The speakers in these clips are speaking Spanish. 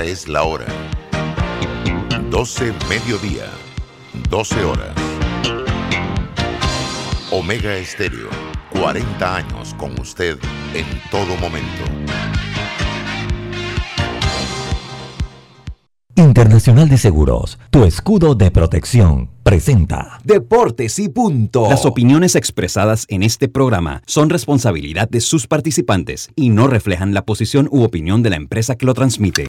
es la hora. 12 mediodía, 12 horas. Omega Estéreo, 40 años con usted en todo momento. Internacional de Seguros, tu escudo de protección, presenta Deportes y punto. Las opiniones expresadas en este programa son responsabilidad de sus participantes y no reflejan la posición u opinión de la empresa que lo transmite.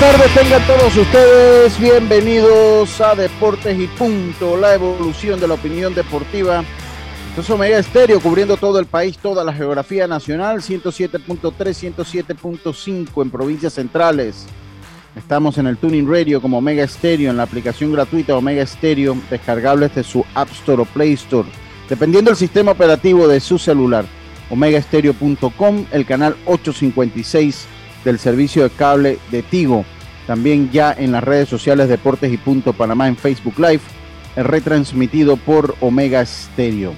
Buenas tardes, tengan todos ustedes bienvenidos a Deportes y Punto, la evolución de la opinión deportiva. Esto es Omega Estéreo, cubriendo todo el país, toda la geografía nacional, 107.3, 107.5 en provincias centrales. Estamos en el Tuning Radio como Omega Estéreo, en la aplicación gratuita Omega Estéreo, descargable desde su App Store o Play Store, dependiendo del sistema operativo de su celular. OmegaEstereo.com, el canal 856 del servicio de cable de Tigo. También ya en las redes sociales Deportes y Punto Panamá en Facebook Live, retransmitido por Omega Stereo.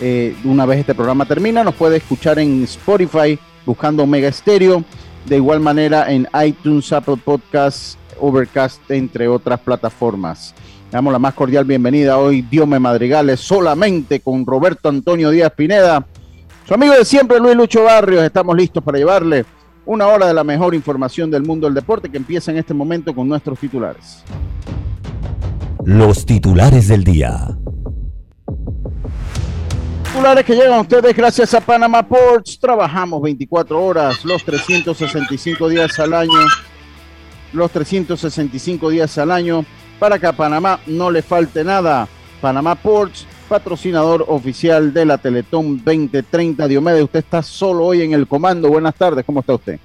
Eh, una vez este programa termina, nos puede escuchar en Spotify buscando Omega Stereo. De igual manera en iTunes, Apple Podcasts, Overcast, entre otras plataformas. Le damos la más cordial bienvenida hoy, Diome Madrigales, solamente con Roberto Antonio Díaz Pineda. Su amigo de siempre, Luis Lucho Barrios, estamos listos para llevarle una hora de la mejor información del mundo del deporte que empieza en este momento con nuestros titulares. Los titulares del día. Titulares que llegan a ustedes gracias a Panama Ports. Trabajamos 24 horas, los 365 días al año. Los 365 días al año para que a Panamá no le falte nada. Panamá Ports, patrocinador oficial de la Teletón 2030. Diomedes, usted está solo hoy en el comando. Buenas tardes, ¿cómo está usted?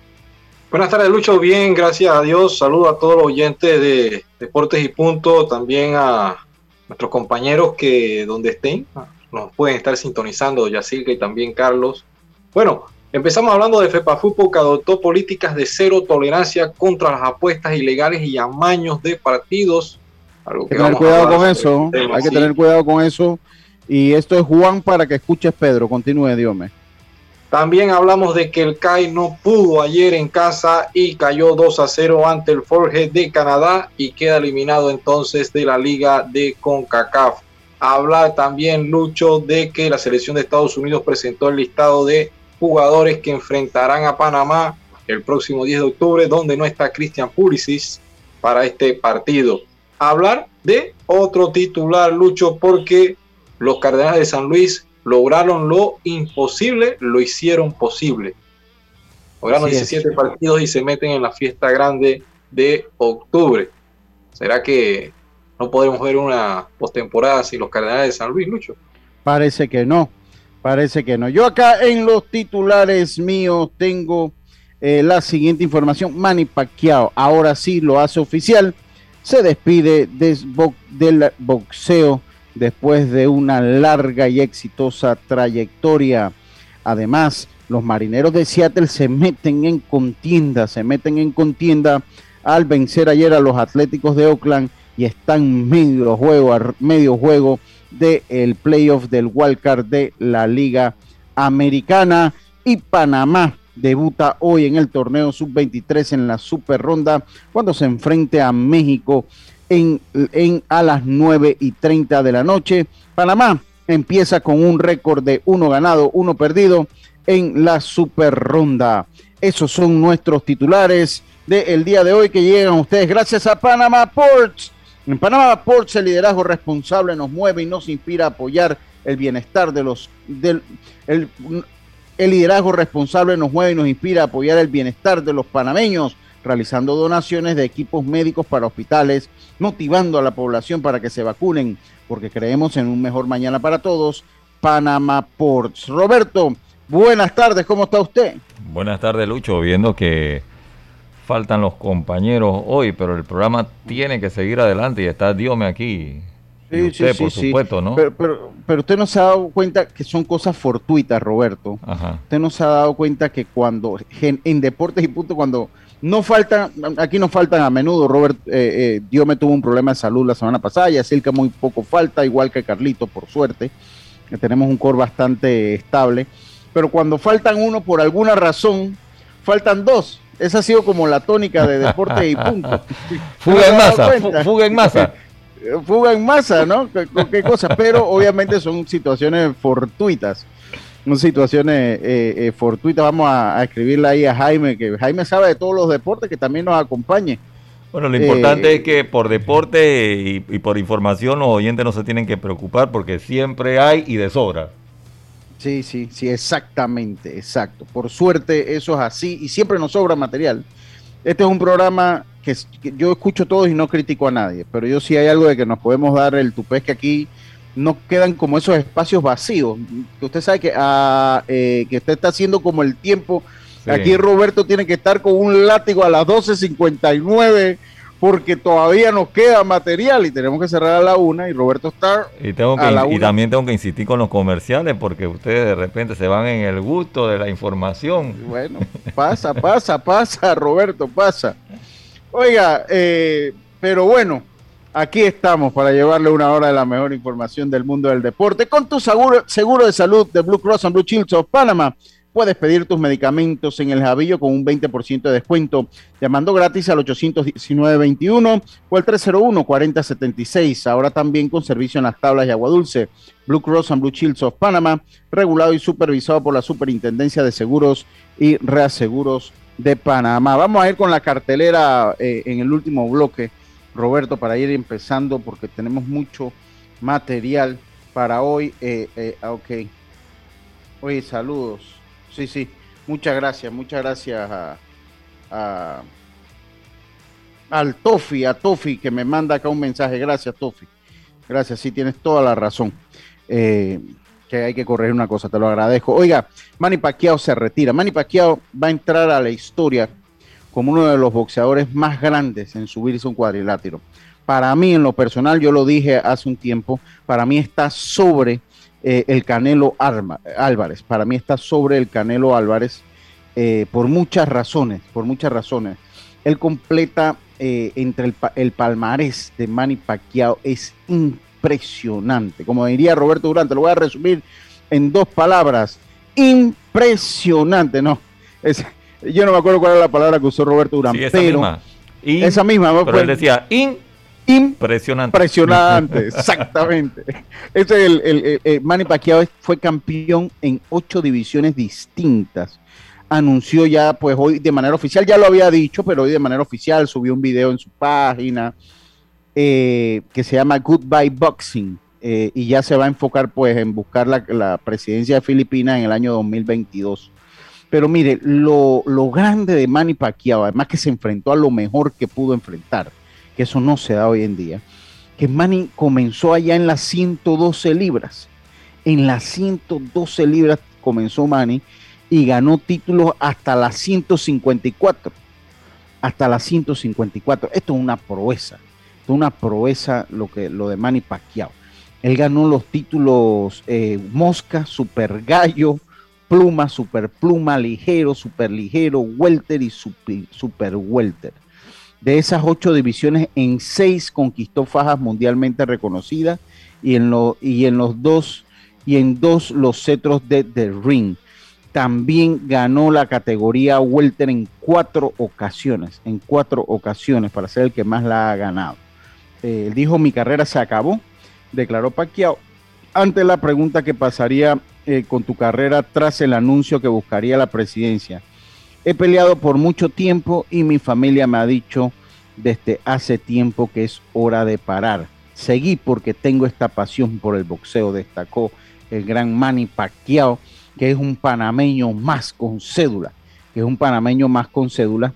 Buenas tardes, Lucho. Bien, gracias a Dios. Saludo a todos los oyentes de Deportes y Punto, también a nuestros compañeros que donde estén nos pueden estar sintonizando, Yacirca y también Carlos. Bueno, empezamos hablando de FEPA Fútbol que adoptó políticas de cero tolerancia contra las apuestas ilegales y amaños de partidos. Hay que tener cuidado con eso, hay que tener cuidado con eso. Y esto es Juan para que escuches Pedro. Continúe, Diome. También hablamos de que el CAI no pudo ayer en casa y cayó 2 a 0 ante el Forge de Canadá y queda eliminado entonces de la liga de CONCACAF. Habla también Lucho de que la selección de Estados Unidos presentó el listado de jugadores que enfrentarán a Panamá el próximo 10 de octubre, donde no está Christian Pulisic para este partido. Hablar de otro titular, Lucho, porque los Cardenales de San Luis lograron lo imposible, lo hicieron posible. Lograron 17 partidos y se meten en la fiesta grande de octubre. ¿Será que no podemos ver una postemporada sin los Cardenales de San Luis, Lucho? Parece que no, parece que no. Yo acá en los titulares míos tengo eh, la siguiente información. Manny Pacquiao, ahora sí lo hace oficial, se despide del boxeo después de una larga y exitosa trayectoria. Además, los marineros de Seattle se meten en contienda, se meten en contienda al vencer ayer a los Atléticos de Oakland y están medio juego, medio juego del playoff del wildcard de la Liga Americana y Panamá debuta hoy en el torneo sub-23 en la super ronda cuando se enfrente a México en, en, a las 9 y 30 de la noche. Panamá empieza con un récord de uno ganado, uno perdido en la super ronda. Esos son nuestros titulares del día de hoy que llegan ustedes gracias a Panamá Ports. En Panamá Ports el liderazgo responsable nos mueve y nos inspira a apoyar el bienestar de los del el, el liderazgo responsable nos mueve y nos inspira a apoyar el bienestar de los panameños realizando donaciones de equipos médicos para hospitales, motivando a la población para que se vacunen, porque creemos en un mejor mañana para todos. Panama Ports. Roberto, Buenas tardes, ¿cómo está usted? Buenas tardes, Lucho. Viendo que faltan los compañeros hoy, pero el programa tiene que seguir adelante y está Diome aquí. Sí, usted, sí, por supuesto, ¿no? Pero, pero, usted no se ha dado cuenta que son cosas fortuitas, Roberto. Ajá. Usted no se ha dado cuenta que cuando en deportes y punto, cuando no faltan, aquí no faltan a menudo, Robert eh, eh, me tuvo un problema de salud la semana pasada, y así que muy poco falta, igual que Carlito, por suerte, que tenemos un core bastante estable, pero cuando faltan uno por alguna razón, faltan dos. Esa ha sido como la tónica de deporte y punto. fuga en masa, fuga en masa. Fuga en masa, ¿no? ¿Qué, qué cosa? Pero obviamente son situaciones fortuitas son situaciones eh, eh, fortuitas. Vamos a, escribirle ahí a Jaime, que Jaime sabe de todos los deportes, que también nos acompañe. Bueno, lo importante eh, es que por deporte y, por información los oyentes no se tienen que preocupar porque siempre hay y de sobra. Sí, sí, sí, exactamente, exacto. Por suerte eso es así y siempre nos sobra material. Este es un programa que, yo escucho todos y no critico a nadie, pero yo sí hay algo de que nos podemos dar el tupés que aquí no quedan como esos espacios vacíos. Que usted sabe que, ah, eh, que usted está haciendo como el tiempo. Aquí Roberto tiene que estar con un látigo a las 12.59 porque todavía nos queda material y tenemos que cerrar a la una y Roberto está y tengo que, y también tengo que insistir con los comerciales porque ustedes de repente se van en el gusto de la información. Bueno, pasa, pasa, pasa, Roberto, pasa. Oiga, eh, pero bueno, Aquí estamos para llevarle una hora de la mejor información del mundo del deporte con tu seguro, seguro de salud de Blue Cross and Blue Shield of Panama. Puedes pedir tus medicamentos en el Javillo con un 20% de descuento llamando gratis al 819-21 o al 301-4076. Ahora también con servicio en las tablas de agua dulce. Blue Cross and Blue Shields of Panama, regulado y supervisado por la Superintendencia de Seguros y Reaseguros de Panamá. Vamos a ir con la cartelera eh, en el último bloque Roberto, para ir empezando, porque tenemos mucho material para hoy. Eh, eh, ah, ok. Oye, saludos. Sí, sí. Muchas gracias, muchas gracias a, al Tofi, a Tofi, que me manda acá un mensaje. Gracias, Tofi. Gracias, sí, tienes toda la razón. Eh, que hay que corregir una cosa, te lo agradezco. Oiga, Manny Pacquiao se retira. Manny Pacquiao va a entrar a la historia como uno de los boxeadores más grandes en subirse un cuadrilátero. Para mí, en lo personal, yo lo dije hace un tiempo, para mí está sobre eh, el Canelo Álvarez. Para mí está sobre el Canelo Álvarez eh, por muchas razones, por muchas razones. Él completa eh, entre el, el, palmarés de Manny Pacquiao es impresionante. Como diría Roberto Durante, lo voy a resumir en dos palabras. Impresionante, ¿no? Es, yo no me acuerdo cuál era la palabra que usó Roberto Durán, esa pero misma. esa misma. Pero pues, él decía impresionante. Impresionante, exactamente. Este es el, el, Manny Pacquiao fue campeón en ocho divisiones distintas. Anunció ya, pues hoy de manera oficial, ya lo había dicho, pero hoy de manera oficial subió un video en su página eh, que se llama Goodbye Boxing. Eh, y ya se va a enfocar pues en buscar la, la presidencia de Filipinas en el año 2022. Pero mire, lo, grande de Manny Pacquiao, además que se enfrentó a lo mejor que pudo enfrentar, que eso no se da hoy en día, que Manny comenzó allá en las 112 libras. En las 112 libras comenzó Manny y ganó títulos hasta las 154. Hasta las 154. Esto es una proeza. Esto es una proeza lo, que, lo de Manny Pacquiao. Él ganó los títulos eh, Mosca, Super Gallo, pluma, super pluma, ligero, super ligero, welter y super, welter. De esas ocho divisiones, en seis conquistó fajas mundialmente reconocidas y en, y en los dos y en dos los cetros de The Ring. También ganó la categoría welter en cuatro ocasiones, en cuatro ocasiones para ser el que más la ha ganado. Eh, dijo mi carrera se acabó, declaró Pacquiao ante la pregunta que pasaría eh, con tu carrera tras el anuncio que buscaría la presidencia. He peleado por mucho tiempo y mi familia me ha dicho desde hace tiempo que es hora de parar. Seguí porque tengo esta pasión por el boxeo, destacó el gran Manny Pacquiao, que es un panameño más con cédula, que es un panameño más con cédula,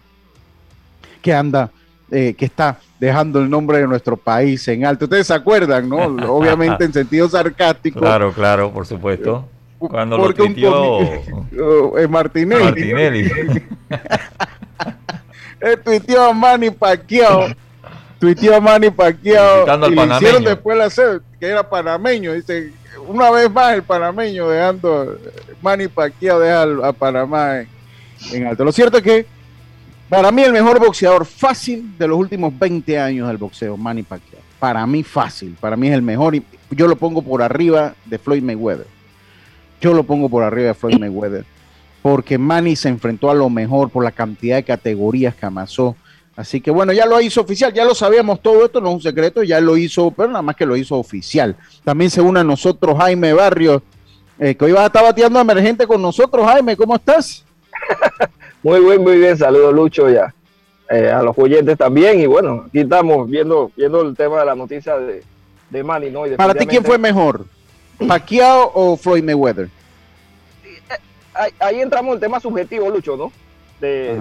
que anda, eh, que está dejando el nombre de nuestro país en alto. Ustedes se acuerdan, ¿no? Obviamente en sentido sarcástico. Claro, claro, por supuesto. Cuando lo tuiteó oh, Martinelli. Martinelli. Él tuiteó a Manny Pacquiao. Tuiteó a Manny Pacquiao. Al Y le panameño. hicieron después la sed, que era panameño. Dice, una vez más el panameño dejando, Manny Pacquiao deja al- a Panamá en, en alto. Lo cierto es que para mí el mejor boxeador fácil de los últimos 20 años del boxeo, Manny Pacquiao. Para mí fácil, para mí es el mejor y yo lo pongo por arriba de Floyd Mayweather. Yo lo pongo por arriba de Floyd Mayweather porque Manny se enfrentó a lo mejor por la cantidad de categorías que amasó. Así que bueno, ya lo hizo oficial, ya lo sabíamos todo esto, no es un secreto, ya lo hizo, pero nada más que lo hizo oficial. También se une a nosotros Jaime Barrios, eh, que hoy vas a estar bateando emergente con nosotros, Jaime, ¿cómo estás? Muy bien, muy bien. Saludos, Lucho, ya. Eh, a los oyentes también. Y bueno, aquí estamos viendo, viendo el tema de la noticia de, de Manny, ¿no? Y Para ti, ¿quién fue mejor? ¿Pacquiao o Floyd Mayweather? ahí, ahí entramos en el tema subjetivo, Lucho, ¿no? De,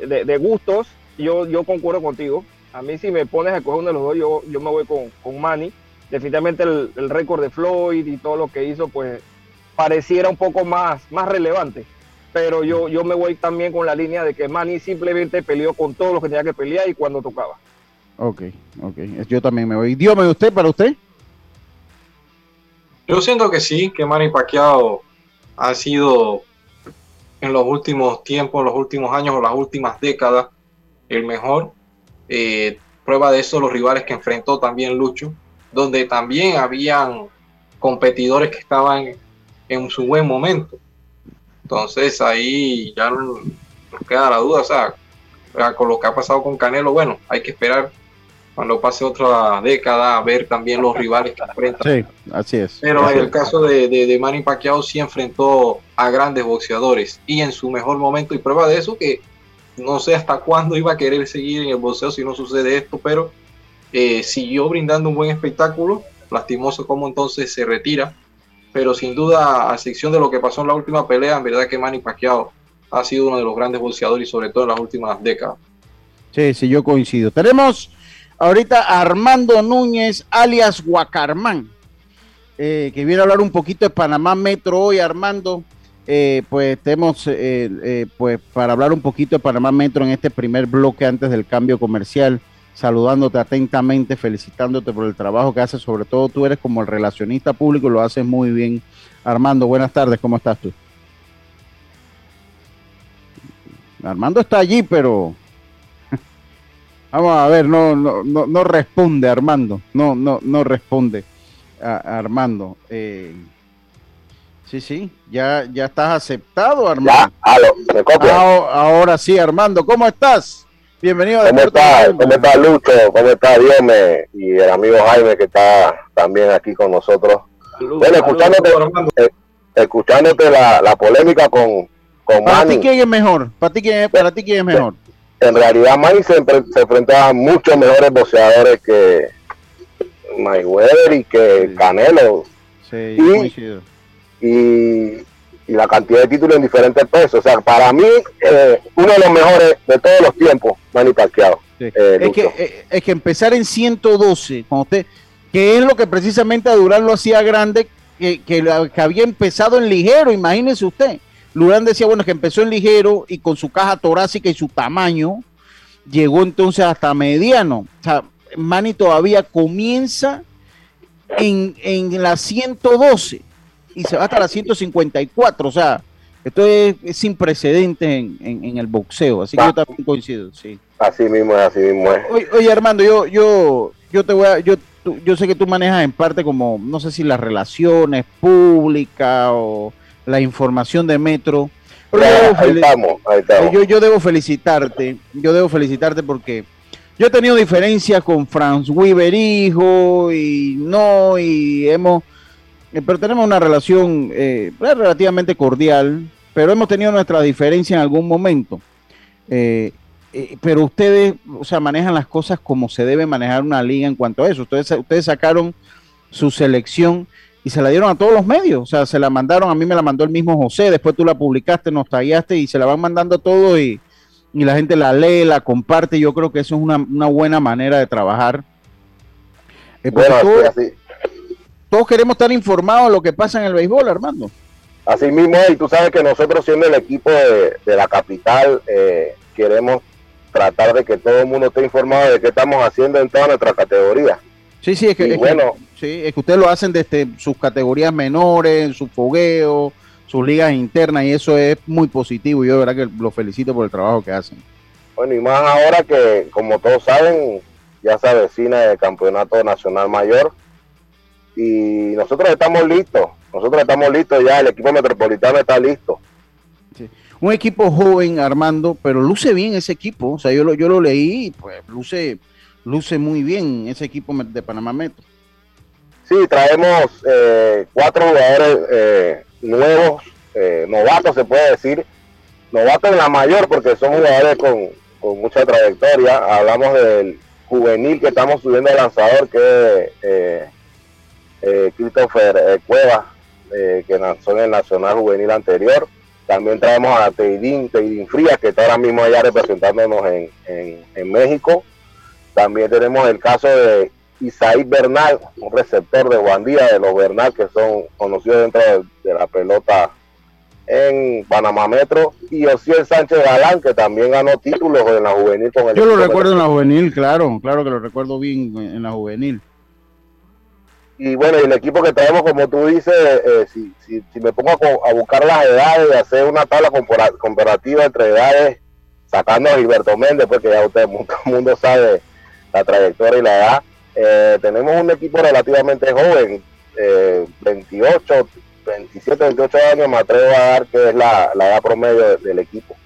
de, de- de gustos. Yo, yo concuerdo contigo. A mí, si me pones a coger uno de los dos, yo, yo me voy con, con Manny. Definitivamente el, el récord de Floyd y todo lo que hizo, pues pareciera un poco más, más relevante. Pero yo, yo me voy también con la línea de que Manny simplemente peleó con todo lo que tenía que pelear y cuando tocaba. Ok, ok, yo también me voy. Dios me usted, para usted. Yo siento que sí, que Manny Pacquiao ha sido en los últimos tiempos, los últimos años o las últimas décadas el mejor. Eh, prueba de eso los rivales que enfrentó también Lucho, donde también habían competidores que estaban en su buen momento. Entonces ahí ya no nos queda la duda, o sea, con lo que ha pasado con Canelo, bueno, hay que esperar cuando pase otra década a ver también los rivales que enfrentan. Sí, así es. Pero Así en el es. caso de, de, de Manny Pacquiao sí enfrentó a grandes boxeadores y en su mejor momento y prueba de eso que no sé hasta cuándo iba a querer seguir en el boxeo si no sucede esto, pero eh, siguió brindando un buen espectáculo, lastimoso como entonces se retira, pero sin duda a excepción de lo que pasó en la última pelea, en verdad que Manny Pacquiao ha sido uno de los grandes boxeadores y sobre todo en las últimas décadas. Sí, sí, yo coincido. Tenemos ahorita Armando Núñez, alias Guacarmán, eh, que viene a hablar un poquito de Panamá Metro hoy, Armando. Eh, pues tenemos, eh, pues para hablar un poquito de Panamá Metro en este primer bloque antes del cambio comercial, saludándote atentamente, felicitándote por el trabajo que haces, sobre todo tú eres como el relacionista público, lo haces muy bien. Armando, buenas tardes, ¿cómo estás tú? Armando está allí, pero Vamos a ver, no, no, no, no responde Armando, no, no, no responde a, Armando. Eh, sí, sí, ya, ya estás aceptado, Armando. Ya, aló, me copia. Ah, ahora sí, Armando, ¿cómo estás? Bienvenido a ¿Cómo Deportes está? Salvo. ¿Cómo está Lucho? ¿Cómo está Diome? Y el amigo Jaime que está también aquí con nosotros. Bueno, escuchándote, eh, escuchándote la, la polémica con, con Para ti. ¿quién es mejor? ¿Para ti, quién es, para ti, quién es mejor? En realidad Manny se, se enfrentaba a muchos mejores boxeadores que Mayweather y que Sí. Canelo. Sí, y, y la cantidad de títulos en diferentes pesos. O sea, para mí, eh, uno de los mejores de todos los tiempos, Manny Pacquiao. Sí. Eh, es, que, eh, es que empezar en 112, cuando usted, que es lo que precisamente a Durán lo hacía grande, que, que, que había empezado en ligero, imagínese usted. Durán decía, bueno, que empezó en ligero y con su caja torácica y su tamaño, llegó entonces hasta mediano. O sea, Manny todavía comienza en, en la 112 y se va hasta la 154. O sea, esto es, es sin precedentes en, en- en el boxeo. Así que yo también coincido, sí. Así mismo es, así mismo es. Oye, oye, Armando, yo, yo, yo te voy a, yo, tú- yo sé que tú manejas en parte como, no sé si las relaciones públicas o la información de Metro. Pero yo, ahí estamos, ahí estamos. yo, yo debo felicitarte, yo debo felicitarte porque yo he tenido diferencias con Franz Weber hijo y no, y hemos, eh, pero tenemos una relación eh, relativamente cordial, pero hemos tenido nuestra diferencia en algún momento. Eh, eh, pero ustedes, o sea, manejan las cosas como se debe manejar una liga en cuanto a eso. Ustedes, ustedes sacaron su selección y se la dieron a todos los medios. O sea, se la mandaron, a mí me la mandó el mismo José, después tú la publicaste, nos tallaste y se la van mandando a todos y, y la gente la lee, la comparte. Yo creo que eso es una, una buena manera de trabajar. Eh, Bueno, todos, así, todos queremos estar informados de lo que pasa en el béisbol, Armando. Así mismo, y tú sabes que nosotros siendo el equipo de, la capital, eh, queremos tratar de que todo el mundo esté informado de qué estamos haciendo en toda nuestra categoría. Sí, sí, es que, bueno, sí, es que ustedes lo hacen desde sus categorías menores, su fogueo, sus ligas internas, y eso es muy positivo. Yo de verdad que los felicito por el trabajo que hacen. Bueno, y más ahora que, como todos saben, ya se avecina el campeonato nacional mayor y nosotros estamos listos, nosotros estamos listos ya, el equipo metropolitano está listo. Un equipo joven, Armando, pero luce bien ese equipo, o sea, yo lo, yo lo leí, pues luce, luce muy bien ese equipo de Panamá Metro. Sí, traemos eh, cuatro jugadores eh, nuevos, eh, novatos se puede decir, novatos en la mayor porque son jugadores con, con mucha trayectoria, hablamos del juvenil que estamos subiendo al lanzador que es eh, Christopher Cuevas, que nació en el Nacional Juvenil anterior. También traemos a Teidín, Teidín Frías, que está ahora mismo allá representándonos en, México. También tenemos el caso de Isaí Bernal, un receptor de Guandía, de los Bernal, que son conocidos dentro de, la pelota en Panamá Metro. Y Osiel Sánchez Galán, que también ganó títulos en la juvenil con el Yo lo recuerdo en la juvenil, claro, claro que lo recuerdo bien en la juvenil. Y bueno, y el equipo que traemos, como tú dices, eh, si, si, me pongo a, buscar las edades, y hacer una tabla comparativa entre edades, sacando a Gilberto Méndez, porque ya usted, todo el mundo sabe la trayectoria y la edad, eh, tenemos un equipo relativamente joven, 28, 27, 28 años, me atrevo a dar que es la, edad promedio del equipo.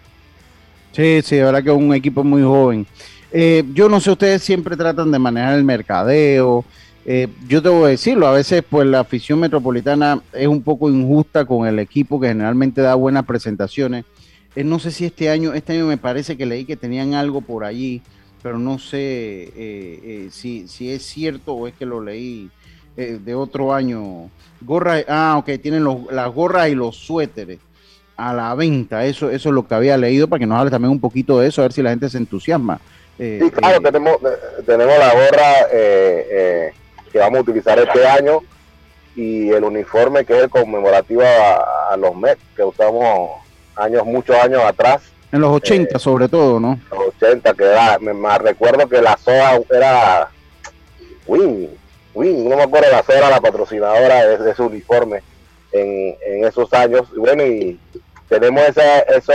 Sí, sí, la verdad que es un equipo muy joven. Eh, yo no sé, ustedes siempre tratan de manejar el mercadeo, eh, yo voy a decirlo, a veces pues la afición metropolitana es un poco injusta con el equipo que generalmente da buenas presentaciones. Eh, no sé si este año, este año me parece que leí que tenían algo por allí, pero no sé eh, si, si es cierto o es que lo leí de otro año. Gorra, ah, ok, tienen las gorras y los suéteres a la venta. Eso, eso es lo que había leído para que nos hable también un poquito de eso, a ver si la gente se entusiasma. sí, claro, tenemos, tenemos la gorra que vamos a utilizar este año y el uniforme que es el conmemorativo a, los Mets que usamos años, muchos años atrás. En los 80 eh, sobre todo, ¿no? Los 80, que era, me, recuerdo que la SOA era Win, Win, no me acuerdo, la SOA era la patrocinadora de, ese uniforme en, en, esos años. Y bueno, y tenemos ese eso,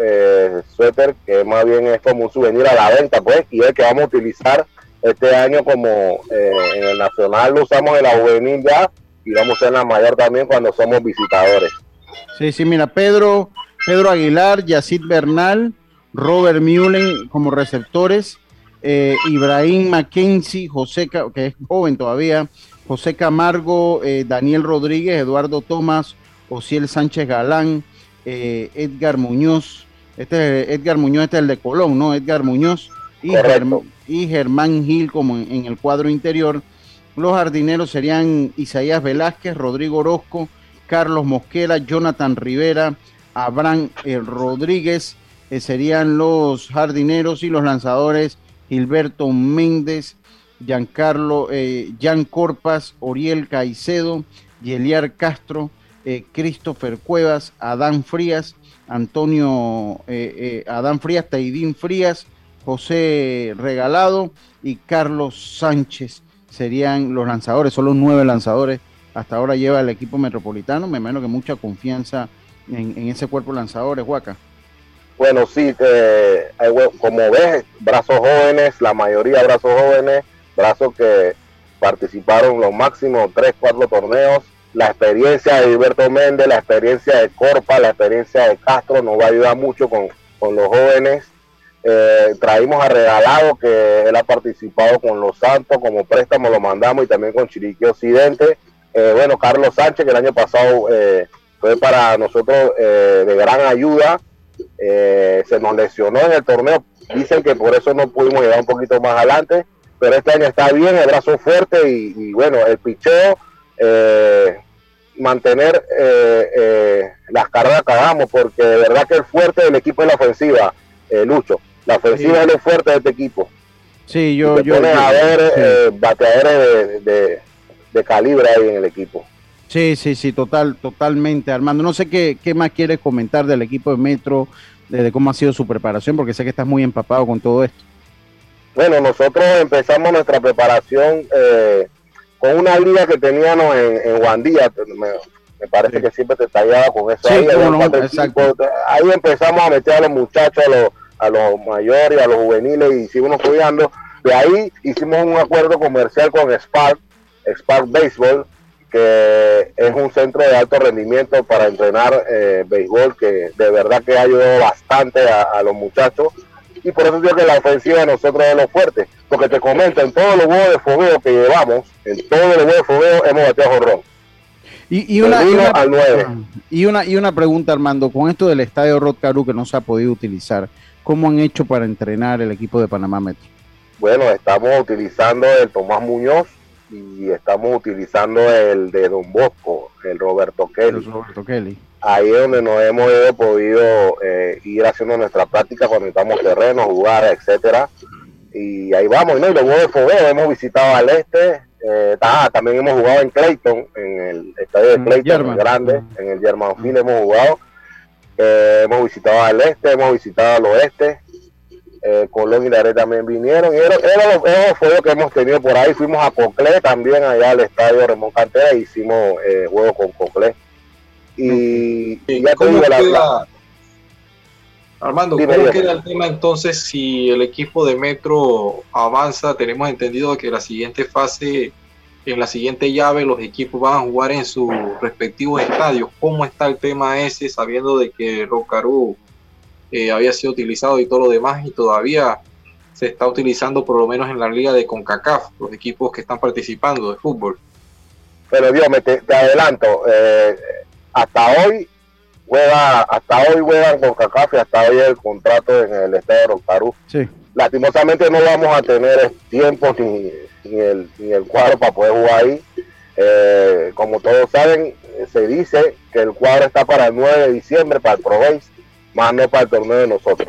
eh, suéter que más bien es como un souvenir a la venta, pues, y es que vamos a utilizar este año como eh, en el nacional lo usamos en la juvenil ya y vamos en la mayor también cuando somos visitadores. Sí, sí, mira, Pedro, Pedro Aguilar, Yacid Bernal, Robert Mullen como receptores, eh, Ibrahim Mackenzie, José, que es joven todavía, José Camargo, eh, Daniel Rodríguez, Eduardo Tomás, Ociel Sánchez Galán, Edgar Muñoz, este es Edgar Muñoz, este es el de Colón, ¿no? Edgar Muñoz y, y Germán Gil como en, el cuadro interior. Los jardineros serían Isaías Velázquez, Rodrigo Orozco, Carlos Mosquera, Jonathan Rivera, Abraham eh, Rodríguez, eh, serían los jardineros y los lanzadores Gilberto Méndez, Giancarlo, eh, Jan Corpas, Oriel Caicedo, Yeliar Castro, Christopher Cuevas, Adán Frías, Antonio, Adán Frías, Taidín Frías, José Regalado y Carlos Sánchez serían los lanzadores, son los nueve lanzadores. Hasta ahora lleva el equipo metropolitano, me imagino que mucha confianza en, ese cuerpo lanzadores, Huaca. Bueno, sí, eh, como ves, brazos jóvenes, la mayoría brazos jóvenes, brazos que participaron los máximos tres, cuatro torneos. La experiencia de Gilberto Méndez, la experiencia de Corpa, la experiencia de Castro nos va a ayudar mucho con, con los jóvenes eh, traímos a Regalado, que él ha participado con Los Santos, como préstamo lo mandamos y también con Chiriquí Occidente. Eh, bueno, Carlos Sánchez, que el año pasado eh, fue para nosotros de gran ayuda, se nos lesionó en el torneo. Dicen que por eso no pudimos llegar un poquito más adelante, pero este año está bien, el brazo fuerte y, bueno, el picheo, mantener las carreras que hagamos, porque de verdad que el fuerte del equipo es la ofensiva, Lucho. La ofensiva es lo fuerte de este equipo. Sí, yo. yo, a ver eh, bateadores de, de, calibre ahí en el equipo. Sí, sí, sí, total, totalmente, Armando. No sé qué, qué más quieres comentar del equipo de Metro, de, cómo ha sido su preparación, porque sé que estás muy empapado con todo esto. Bueno, nosotros empezamos nuestra preparación eh, con una liga que teníamos en, en Guandía. Me, parece que siempre te tallaba con eso. ahí, ahí, empezamos a meter a los muchachos, a los, a los mayores, a los juveniles, y seguimos cuidando. De ahí hicimos un acuerdo comercial con Spark, Spark Baseball, que es un centro de alto rendimiento para entrenar eh, béisbol, que de verdad que ha ayudado bastante a, los muchachos. Y por eso digo que la ofensiva de nosotros es lo fuerte. Porque te comento, en todos los huevos de fogueo que llevamos, en todos los huevos de fogueo hemos batido jorrón. Y, una, y, una, al 9. y, una, y una pregunta, Armando, con esto del estadio Rod Caru que no se ha podido utilizar, ¿cómo han hecho para entrenar el equipo de Panamá Metro? Bueno, estamos utilizando el Tomás Muñoz, y estamos utilizando el de Don Bosco, el Roberto Kelly. Ahí es donde nos hemos podido eh, ir haciendo nuestra práctica cuando estamos terrenos, jugar, etcétera. Y ahí vamos, ¿no? Y luego de Fogueo hemos visitado al este, eh, también hemos jugado en Clayton, en el estadio de Clayton, grande, en el Germanfield hemos jugado. Eh, hemos visitado al este, hemos visitado al oeste, eh, Colón y Laré también vinieron. Y era, fue lo que hemos tenido por ahí. Fuimos a Coclé también, allá al estadio Ramón Cantera, e hicimos eh, juego con Coclé. Y, ya ¿Cómo queda, Armando, ¿cómo queda el tema entonces si el equipo de Metro avanza? Tenemos entendido que la siguiente fase, en la siguiente llave, los equipos van a jugar en sus respectivos estadios. ¿Cómo está el tema ese, sabiendo de que Rocarú eh, había sido utilizado y todo lo demás y todavía se está utilizando por lo menos en la liga de CONCACAF, los equipos que están participando de fútbol. Pero Dios, me te, adelanto, eh, hasta hoy juega, hasta hoy juegan CONCACAF y hasta hoy el contrato en el estado de Rocarú. Sí. Lastimosamente no vamos a tener tiempo ni, ni, el, ni el cuadro para poder jugar ahí. Eh, como todos saben, se dice que el cuadro está para el 9 de diciembre, para el Pro más no para el torneo de nosotros.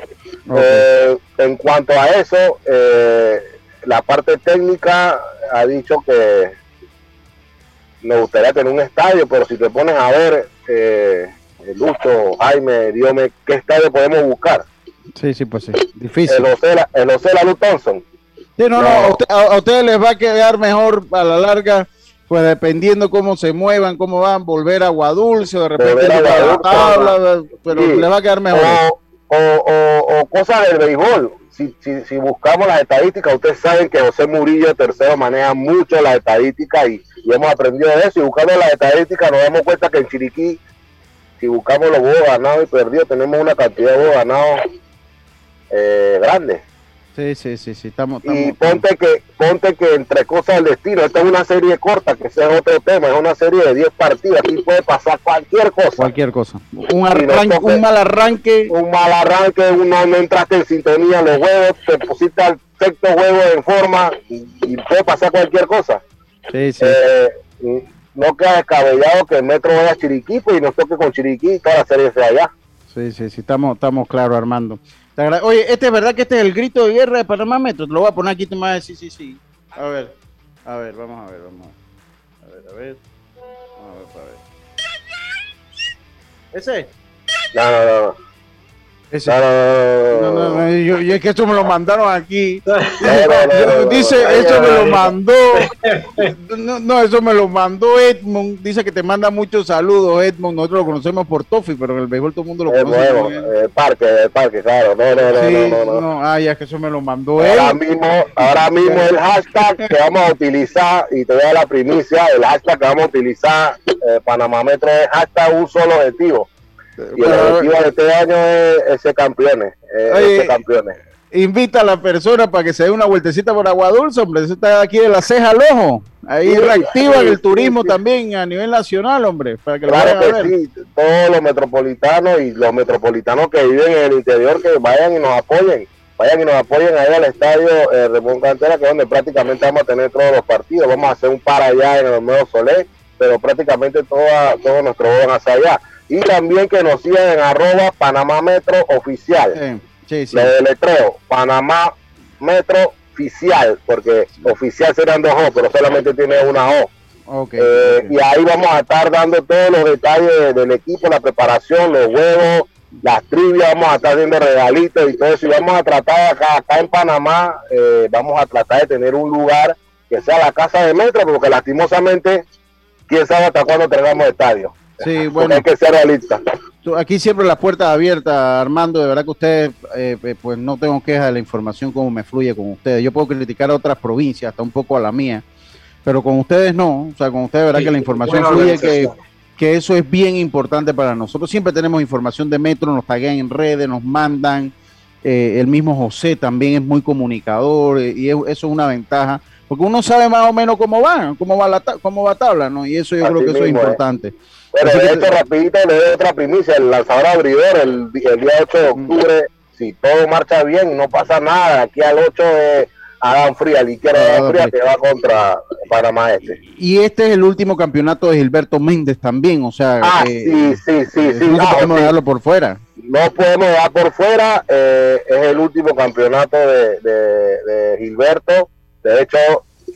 Eh, en cuanto a eso, eh, la parte técnica ha dicho que me gustaría tener un estadio, pero si te pones a ver, eh, Lucho, Jaime, dígame, ¿qué estadio podemos buscar? Sí, sí, pues sí, difícil. El Ocela, el Ocela Thompson. Sí, no, no, a, ustedes les va a quedar mejor a la larga pues dependiendo cómo se muevan, cómo van, volver a agua dulce, o de repente la tabla, pero le va a quedar mejor. O, o, o, cosas del béisbol. Si, si, si, buscamos las estadísticas, ustedes saben que José Murillo tercero maneja mucho las estadísticas y, hemos aprendido de eso. Y buscando las estadísticas nos damos cuenta que en Chiriquí, si buscamos los juegos ganados y perdidos, tenemos una cantidad de juegos ganados eh, grande. Sí, sí, sí, sí, estamos, Y ponte que, ponte que entre cosas del destino, esta es una serie corta, que es otro tema, es una serie de 10 partidas, aquí puede pasar cualquier cosa. Cualquier cosa. Un, arranque, un mal arranque. Un mal arranque, uno no entraste en sintonía los juegos, te pusiste al sexto juego en forma y, puede pasar cualquier cosa. Sí, sí. Eh, no queda descabellado que el Metro vaya a Chiriquí pues, y nos toque con Chiriquí y toda la serie sea allá. Sí, sí, sí, estamos, estamos claros, Armando. Oye, este es verdad que este es el grito de guerra de Panamá Metro. Te lo voy a poner aquí, tú más sí, sí, sí. A ver, a ver, vamos a ver, vamos a ver. A ver, a ver. Vamos a ver, a ver. ¿Ese? No, no, no. Ese. No, no, no, yo, yo, es que esto me lo mandaron aquí. Dice, esto me lo mandó. No, no, eso me lo mandó Edmond. Dice que te manda muchos saludos, Edmond. Nosotros lo conocemos por Tofi, pero en el béisbol todo el mundo lo conoce. Bueno, el parque, el parque, claro. No, no, no, sí, no, no, no. Ah, ya que eso me lo mandó ahora Mismo, ahora mismo el hashtag que vamos a utilizar, y te voy a dar la primicia, el hashtag que vamos a utilizar, eh, Panamá Metro es hashtag un solo objetivo y el objetivo de este año es ese campeones. ese campeones. Invita a la persona para que se dé una vueltecita por Agua Dulce, hombre. Eso está aquí de la ceja al ojo. Ahí reactivan el turismo también a nivel nacional, hombre. Para que claro que sí. Todos los metropolitanos y los metropolitanos que viven en el interior que vayan y nos apoyen. Vayan y nos apoyen ahí al estadio eh, Ramón Cantera, que es donde prácticamente vamos a tener todos los partidos. Vamos a hacer un par allá en el Nuevo Solé, pero prácticamente toda, todos nuestros van hacia allá y también que nos sigan en arroba Panamá Metro Oficial. Sí, sí, Le deletreo, Panamá Metro Oficial, porque oficial serán dos O, pero solamente tiene una O. Eh, y ahí vamos a estar dando todos los detalles del equipo, la preparación, los huevos, las trivias, vamos a estar haciendo regalitos y todo eso. Y vamos a tratar acá, acá en Panamá, eh, vamos a tratar de tener un lugar que sea la casa de metro, porque lastimosamente, quién sabe hasta cuándo tengamos estadio. Sí, bueno. Hay que ser realista. Aquí siempre las puertas abiertas, Armando. De verdad que ustedes, eh, eh, pues no tengo quejas de la información como me fluye con ustedes. Yo puedo criticar a otras provincias, hasta un poco a la mía, pero con ustedes no. O sea, con ustedes, de verdad que la información fluye, que, que eso es bien importante para nosotros. Siempre tenemos información de Metro, nos taguean en redes, nos mandan. Eh, el mismo José también es muy comunicador y eso es una ventaja porque uno sabe más o menos cómo va, cómo va la cómo va tabla, ¿no? Y eso yo creo que eso es importante. Pero de hecho, rapidito le doy otra primicia, el lanzador abridor el, día 8 de octubre, si todo marcha bien, no pasa nada, aquí al 8 de Adán Fría, la izquierda de Adán Fría que va contra Panamá este. Y este es el último campeonato de Gilberto Méndez también, o sea, ah, sí, sí, sí, sí, no, podemos dejarlo por fuera. No podemos dejar por fuera, eh, es el último campeonato de, de, de Gilberto, de hecho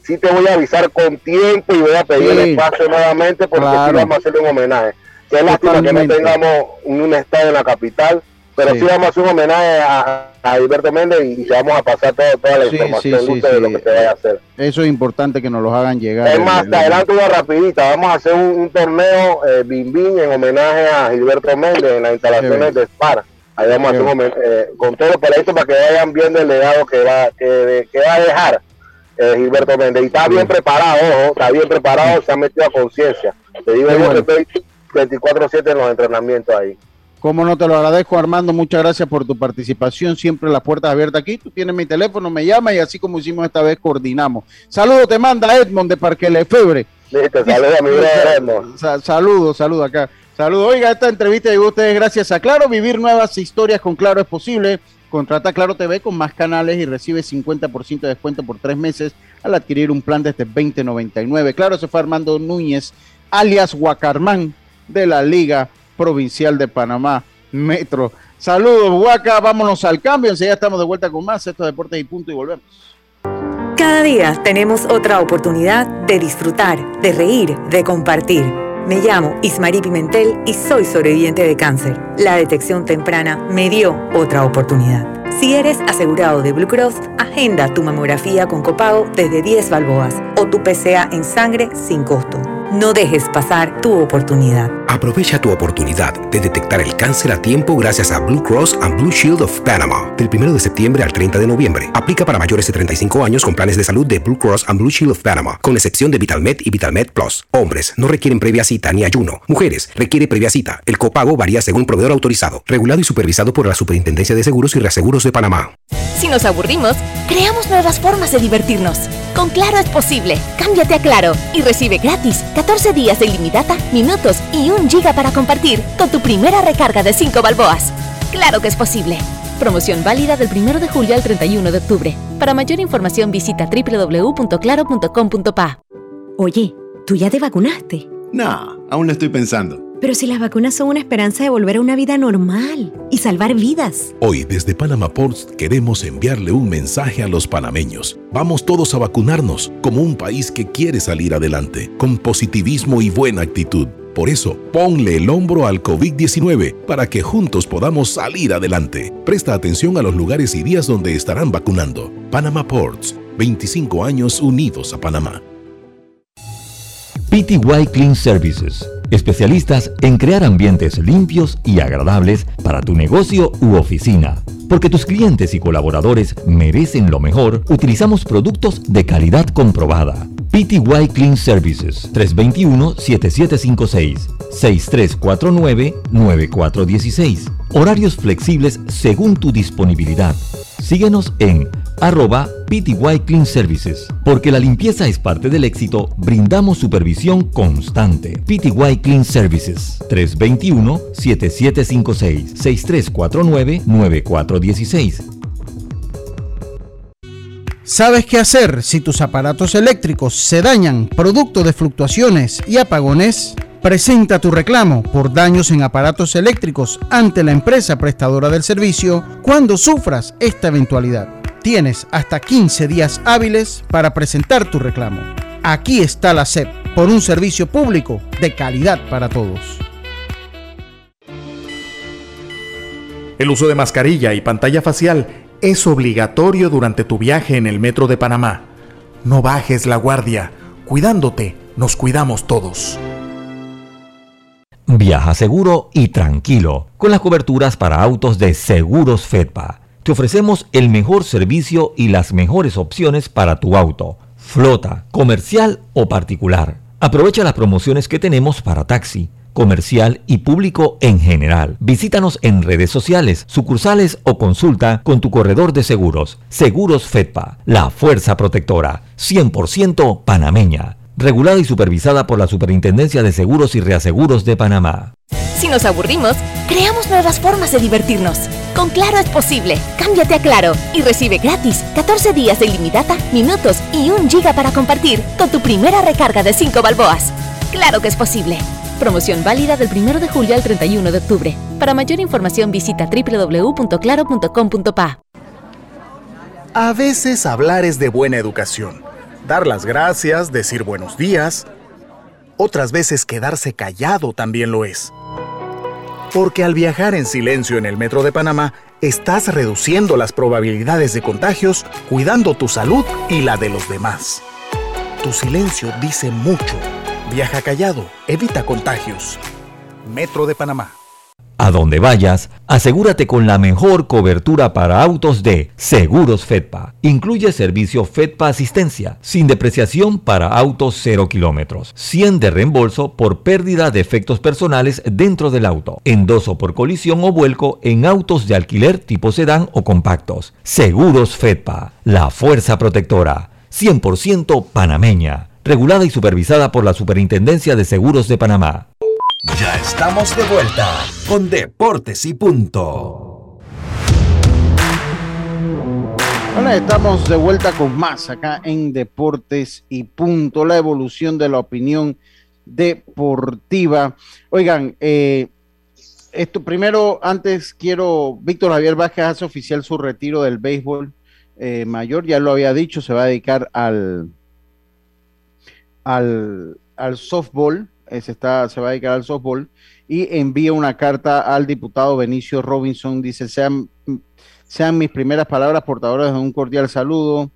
sí te voy a avisar con tiempo y voy a pedir el espacio nuevamente porque sí vamos a hacerle un homenaje. Qué lástima que no tengamos un, estado en la capital, pero sí, vamos a hacer un homenaje a, a Alberto Méndez y, vamos a pasar toda la información de lo que te vaya a hacer. Eso es importante que nos lo hagan llegar. Es más, te adelanto una rapidita, vamos a hacer un, torneo eh, bim, en homenaje a Gilberto Méndez en las instalaciones de Spar. Ahí vamos a hacer un homenaje, eh, con todo para esto para que vayan viendo el legado que va, que, que va a dejar eh, Gilberto Méndez. Y está bien preparado, está bien preparado, se ha metido a conciencia. Te digo, yo estoy 24-7 en los entrenamientos ahí. Como no te lo agradezco, Armando. Muchas gracias por tu participación. Siempre las puertas abiertas aquí. Tú tienes mi teléfono, me llama y así como hicimos esta vez, coordinamos. Saludos, te manda Edmond de Parque Lefebre. saludos a mi Edmond. Saludos, saludos acá. Saludos. Oiga, esta entrevista llegó a ustedes gracias a Claro. Vivir nuevas historias con Claro es posible. Contrata Claro TV con más canales y recibe 50% de descuento por tres meses al adquirir un plan desde 2099. Claro, se fue Armando Núñez, alias Huacarmán, de la Liga Provincial de Panamá Metro. Saludos, Huaca. Vámonos al cambio. Enseguida estamos de vuelta con más. Esto Deportes y Punto y volvemos. Cada día tenemos otra oportunidad de disfrutar, de reír, de compartir. Me llamo Ismarí Pimentel y soy sobreviviente de cáncer. La detección temprana me dio otra oportunidad. Si eres asegurado de Blue Cross, agenda tu mamografía con copago desde 10 balboas o tu PCA en sangre sin costo. No dejes pasar tu oportunidad. Aprovecha tu oportunidad de detectar el cáncer a tiempo gracias a Blue Cross and Blue Shield of Panama. Del 1 de septiembre al 30 de noviembre. Aplica para mayores de 35 años con planes de salud de Blue Cross and Blue Shield of Panama, con excepción de VitalMed y VitalMed Plus. Hombres no requieren previa cita ni ayuno. Mujeres requiere previa cita. El copago varía según proveedor autorizado, regulado y supervisado por la Superintendencia de Seguros y Reaseguros de Panamá. Si nos aburrimos, creamos nuevas formas de divertirnos. Con Claro es posible. Cámbiate a Claro y recibe gratis 14 días de ilimitada, minutos y un giga para compartir con tu primera recarga de 5 balboas. Claro que es posible. Promoción válida del 1 de julio al 31 de octubre. Para mayor información visita www.claro.com.pa. Oye, ¿tú ya te vacunaste? No, aún lo estoy pensando. Pero si las vacunas son una esperanza de volver a una vida normal y salvar vidas. Hoy desde Panama Ports queremos enviarle un mensaje a los panameños. Vamos todos a vacunarnos como un país que quiere salir adelante, con positivismo y buena actitud. Por eso, ponle el hombro al COVID-19 para que juntos podamos salir adelante. Presta atención a los lugares y días donde estarán vacunando. Panama Ports, 25 años unidos a Panamá. PTY Clean Services, especialistas en crear ambientes limpios y agradables para tu negocio u oficina. Porque tus clientes y colaboradores merecen lo mejor, utilizamos productos de calidad comprobada. PTY Clean Services 321-7756 6349-9416. Horarios flexibles según tu disponibilidad. Síguenos en arroba PTY Clean Services. Porque la limpieza es parte del éxito, brindamos supervisión constante. PTY Clean Services 321-7756-6349-9416. ¿Sabes qué hacer si tus aparatos eléctricos se dañan producto de fluctuaciones y apagones? Presenta tu reclamo por daños en aparatos eléctricos ante la empresa prestadora del servicio cuando sufras esta eventualidad. Tienes hasta 15 días hábiles para presentar tu reclamo. Aquí está la SEP por un servicio público de calidad para todos. El uso de mascarilla y pantalla facial es obligatorio durante tu viaje en el metro de Panamá. No bajes la guardia. Cuidándote, nos cuidamos todos. Viaja seguro y tranquilo con las coberturas para autos de Seguros Fedpa. Te ofrecemos el mejor servicio y las mejores opciones para tu auto, flota, comercial o particular. Aprovecha las promociones que tenemos para taxi, comercial y público en general. Visítanos en redes sociales, sucursales o consulta con tu corredor de seguros. Seguros Fedpa, la fuerza protectora, 100% panameña regulada y supervisada por la Superintendencia de Seguros y Reaseguros de Panamá. Si nos aburrimos, creamos nuevas formas de divertirnos. Con Claro es posible. Cámbiate a Claro y recibe gratis 14 días de ilimitada, minutos y un giga para compartir con tu primera recarga de 5 balboas. Claro que es posible. Promoción válida del 1 de julio al 31 de octubre. Para mayor información visita www.claro.com.pa. A veces hablar es de buena educación dar las gracias, decir buenos días. Otras veces quedarse callado también lo es. Porque al viajar en silencio en el metro de Panamá, estás reduciendo las probabilidades de contagios, cuidando tu salud y la de los demás. Tu silencio dice mucho. Viaja callado, evita contagios. Metro de Panamá. A donde vayas, asegúrate con la mejor cobertura para autos de Seguros Fedpa. Incluye servicio Fedpa Asistencia, sin depreciación para autos 0 kilómetros, 100 de reembolso por pérdida de efectos personales dentro del auto, endoso por colisión o vuelco en autos de alquiler tipo sedán o compactos. Seguros Fedpa, la fuerza protectora, 100% panameña, regulada y supervisada por la Superintendencia de Seguros de Panamá. Ya estamos de vuelta con Deportes y Punto. Bueno, estamos de vuelta con más acá en Deportes y Punto, la evolución de la opinión deportiva. Oigan, eh, esto primero, antes quiero, Víctor Javier Vázquez hace oficial su retiro del béisbol eh, mayor, ya lo había dicho, se va a dedicar al, al, al softball se, está, se va a dedicar al softball, y envía una carta al diputado Benicio Robinson. Dice, sean, sean mis primeras palabras portadoras de un cordial saludo.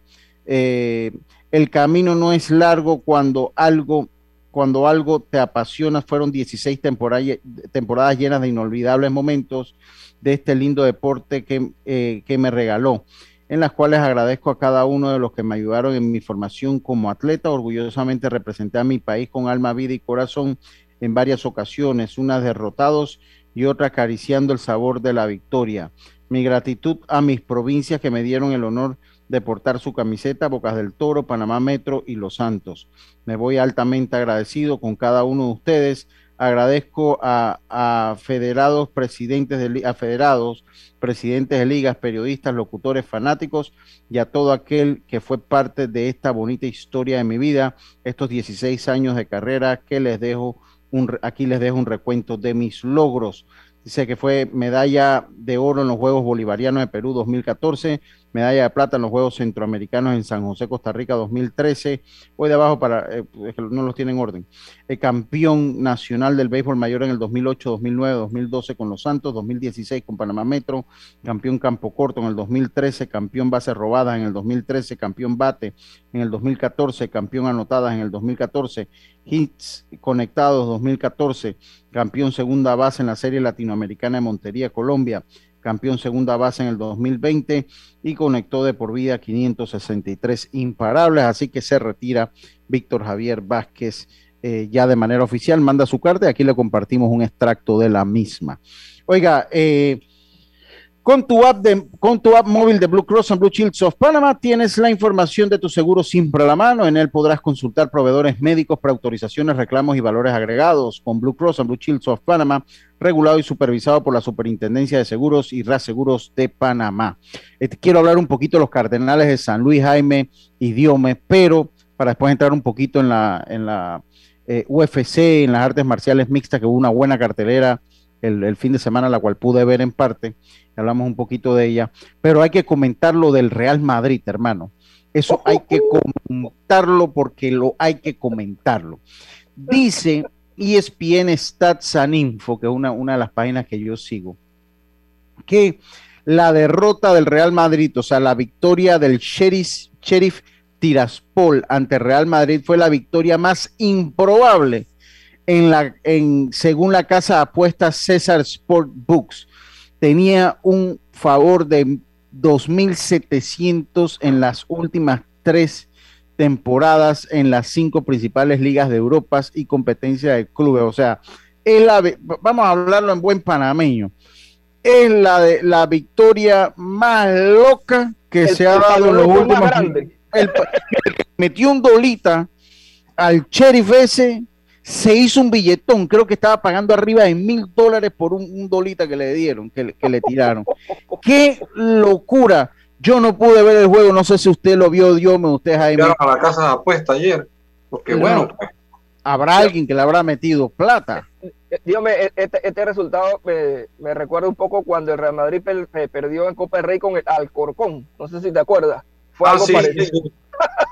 Eh, el camino no es largo cuando algo, cuando algo te apasiona. Fueron 16 temporadas, temporadas llenas de inolvidables momentos de este lindo deporte que, eh, que me regaló en las cuales agradezco a cada uno de los que me ayudaron en mi formación como atleta. Orgullosamente representé a mi país con alma, vida y corazón en varias ocasiones, unas derrotados y otras acariciando el sabor de la victoria. Mi gratitud a mis provincias que me dieron el honor de portar su camiseta, Bocas del Toro, Panamá Metro y Los Santos. Me voy altamente agradecido con cada uno de ustedes agradezco a, federados, presidentes de, a federados, presidentes de ligas, periodistas, locutores, fanáticos y a todo aquel que fue parte de esta bonita historia de mi vida, estos 16 años de carrera que les dejo un, aquí les dejo un recuento de mis logros. Dice que fue medalla de oro en los Juegos Bolivarianos de Perú 2014, medalla de plata en los Juegos Centroamericanos en San José, Costa Rica 2013. Voy de abajo para, eh, no los tienen en orden. El campeón nacional del béisbol mayor en el 2008, 2009, 2012 con los Santos, 2016 con Panamá Metro, campeón campo corto en el 2013, campeón base robada en el 2013, campeón bate en el 2014, campeón anotadas en el 2014, hits conectados 2014, campeón segunda base en la Serie Latinoamericana de Montería, Colombia, campeón segunda base en el 2020 y conectó de por vida 563 imparables, así que se retira Víctor Javier Vázquez eh, ya de manera oficial, manda su carta y aquí le compartimos un extracto de la misma. Oiga, eh, con tu, app de, con tu app móvil de Blue Cross and Blue Shields of Panama tienes la información de tu seguro siempre a la mano. En él podrás consultar proveedores médicos para autorizaciones, reclamos y valores agregados. Con Blue Cross and Blue Shields of Panama, regulado y supervisado por la Superintendencia de Seguros y Reaseguros de Panamá. Eh, quiero hablar un poquito de los cardenales de San Luis, Jaime y Diome, pero para después entrar un poquito en la, en la eh, UFC, en las artes marciales mixtas, que hubo una buena cartelera el, el fin de semana, la cual pude ver en parte hablamos un poquito de ella, pero hay que comentar lo del Real Madrid, hermano. Eso hay que comentarlo porque lo hay que comentarlo. Dice ESPN Stats and Info, que es una, una de las páginas que yo sigo, que la derrota del Real Madrid, o sea, la victoria del Sheriff, Sheriff Tiraspol ante Real Madrid fue la victoria más improbable en la, en, según la casa de apuestas César Sport Books. Tenía un favor de 2.700 en las últimas tres temporadas en las cinco principales ligas de Europa y competencia de clubes. O sea, es la, vamos a hablarlo en buen panameño. Es la, de, la victoria más loca que se ha dado en los últimos el, metió un dolita al sheriff ese, se hizo un billetón, creo que estaba pagando arriba de mil dólares por un, dolita que le dieron, que, le tiraron. ¡Qué locura! Yo no pude ver el juego, no sé si usted lo vio, Dios me usted Jaime. a la casa de apuesta ayer, porque bueno. Pues. Habrá alguien que le habrá metido plata. Dios me, este, este resultado me, recuerda un poco cuando el Real Madrid perdió en Copa del Rey con el Alcorcón, no sé si te acuerdas. Fue algo ah, sí, parecido. Sí,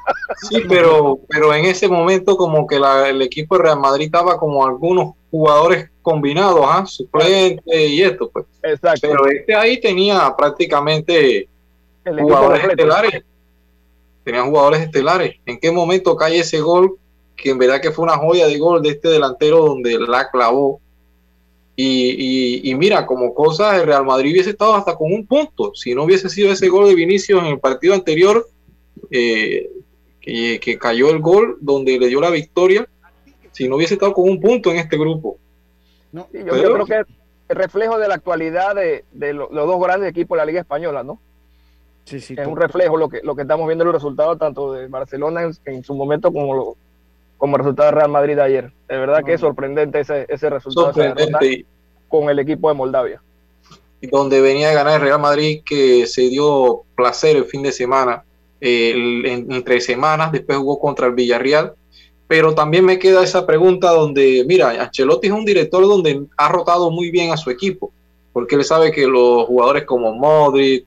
pero, pero en ese momento como que el equipo de Real Madrid estaba como algunos jugadores combinados, ¿ah? suplentes y esto, pues. Exacto. Pero este ahí tenía prácticamente jugadores estelares. Tenía jugadores estelares. ¿En qué momento cae ese gol? Que en verdad que fue una joya de gol de este delantero donde la clavó. Y, y, mira, como cosa, el Real Madrid hubiese estado hasta con un punto. Si no hubiese sido ese gol de Vinicius en el partido anterior, eh, que, cayó el gol donde le dio la victoria, si no hubiese estado con un punto en este grupo. yo, creo que es el reflejo de la actualidad de, los dos grandes equipos de la Liga Española, ¿no? Sí, sí, es un reflejo lo que, lo que estamos viendo los resultados tanto de Barcelona en, su momento como lo, como resultado de Real Madrid ayer. De verdad que es sorprendente ese, ese resultado con el equipo de Moldavia. Donde venía a ganar el Real Madrid que se dio placer el fin de semana entre semanas, después jugó contra el Villarreal, pero también me queda esa pregunta donde, mira, Ancelotti es un director donde ha rotado muy bien a su equipo, porque él sabe que los jugadores como Modric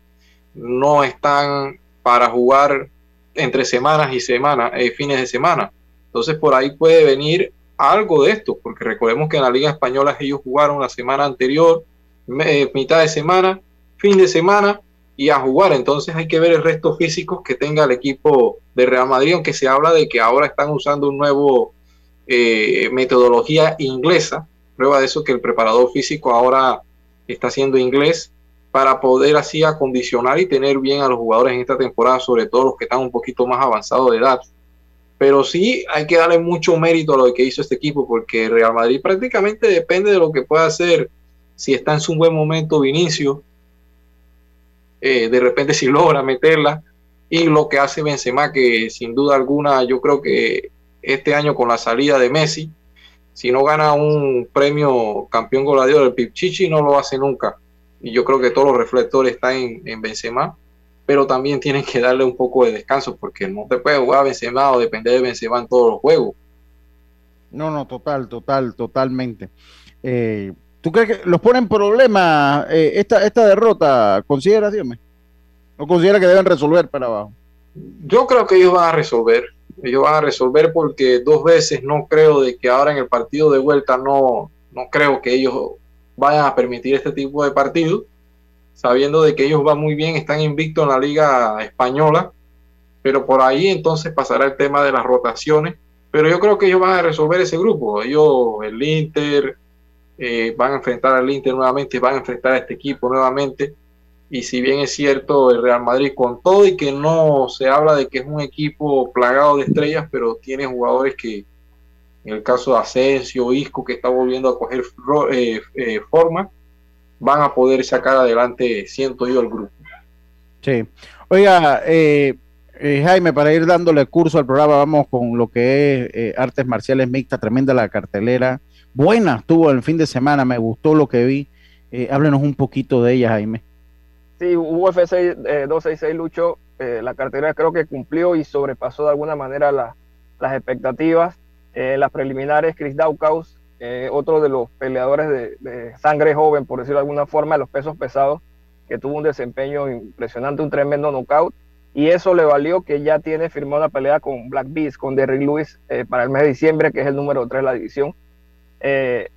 no están para jugar entre semanas y semanas, eh, fines de semana. Entonces por ahí puede venir algo de esto, porque recordemos que en la Liga Española ellos jugaron la semana anterior, mitad de semana, fin de semana, y a jugar. Entonces hay que ver el resto físico que tenga el equipo de Real Madrid, aunque se habla de que ahora están usando un nuevo eh, metodología inglesa. Prueba de eso que el preparador físico ahora está haciendo inglés para poder así acondicionar y tener bien a los jugadores en esta temporada, sobre todo los que están un poquito más avanzados de edad. Pero sí hay que darle mucho mérito a lo que hizo este equipo, porque Real Madrid prácticamente depende de lo que pueda hacer si está en su buen momento Vinicio, eh, de repente si logra meterla. Y lo que hace Benzema que sin duda alguna yo creo que este año con la salida de Messi si no gana un premio campeón goleador del Pipchichi no lo hace nunca. Y yo creo que todos los reflectores están en, en Benzema pero también tienen que darle un poco de descanso porque no te puedes jugar a Benzema o depender de Benzema en todos los juegos. No, no, total, total, totalmente. Eh, ¿Tú crees que los pone en problema eh, esta, esta derrota? ¿Considera, Dios ¿O considera que deben resolver para abajo? Yo creo que ellos van a resolver. Ellos van a resolver porque dos veces no creo de que ahora en el partido de vuelta no, no creo que ellos vayan a permitir este tipo de partido, sabiendo de que ellos van muy bien, están invictos en la liga española, pero por ahí entonces pasará el tema de las rotaciones. Pero yo creo que ellos van a resolver ese grupo. Ellos, el Inter, eh, van a enfrentar al Inter nuevamente, van a enfrentar a este equipo nuevamente. Y si bien es cierto, el Real Madrid con todo y que no se habla de que es un equipo plagado de estrellas, pero tiene jugadores que, en el caso de Asensio, Isco, que está volviendo a coger eh, eh, forma, van a poder sacar adelante, siento yo, el grupo. Sí. Oiga, Jaime, para ir dándole curso al programa, vamos con lo que es artes marciales mixtas, tremenda la cartelera buena estuvo el fin de semana, me gustó lo que vi. Eh, háblenos un poquito de ella, Jaime. Sí, UFC eh, 266 Lucho, eh, la cartera creo que cumplió y sobrepasó de alguna manera las expectativas. Eh, las preliminares, Chris Daukaus, otro de los peleadores de, sangre joven, por decirlo de alguna forma, de los pesos pesados, que tuvo un desempeño impresionante, un tremendo knockout. y eso le valió que ya tiene firmada una pelea con Black Beast, con Derrick Lewis eh, para el mes de diciembre, que es el número 3 de la división. Eh,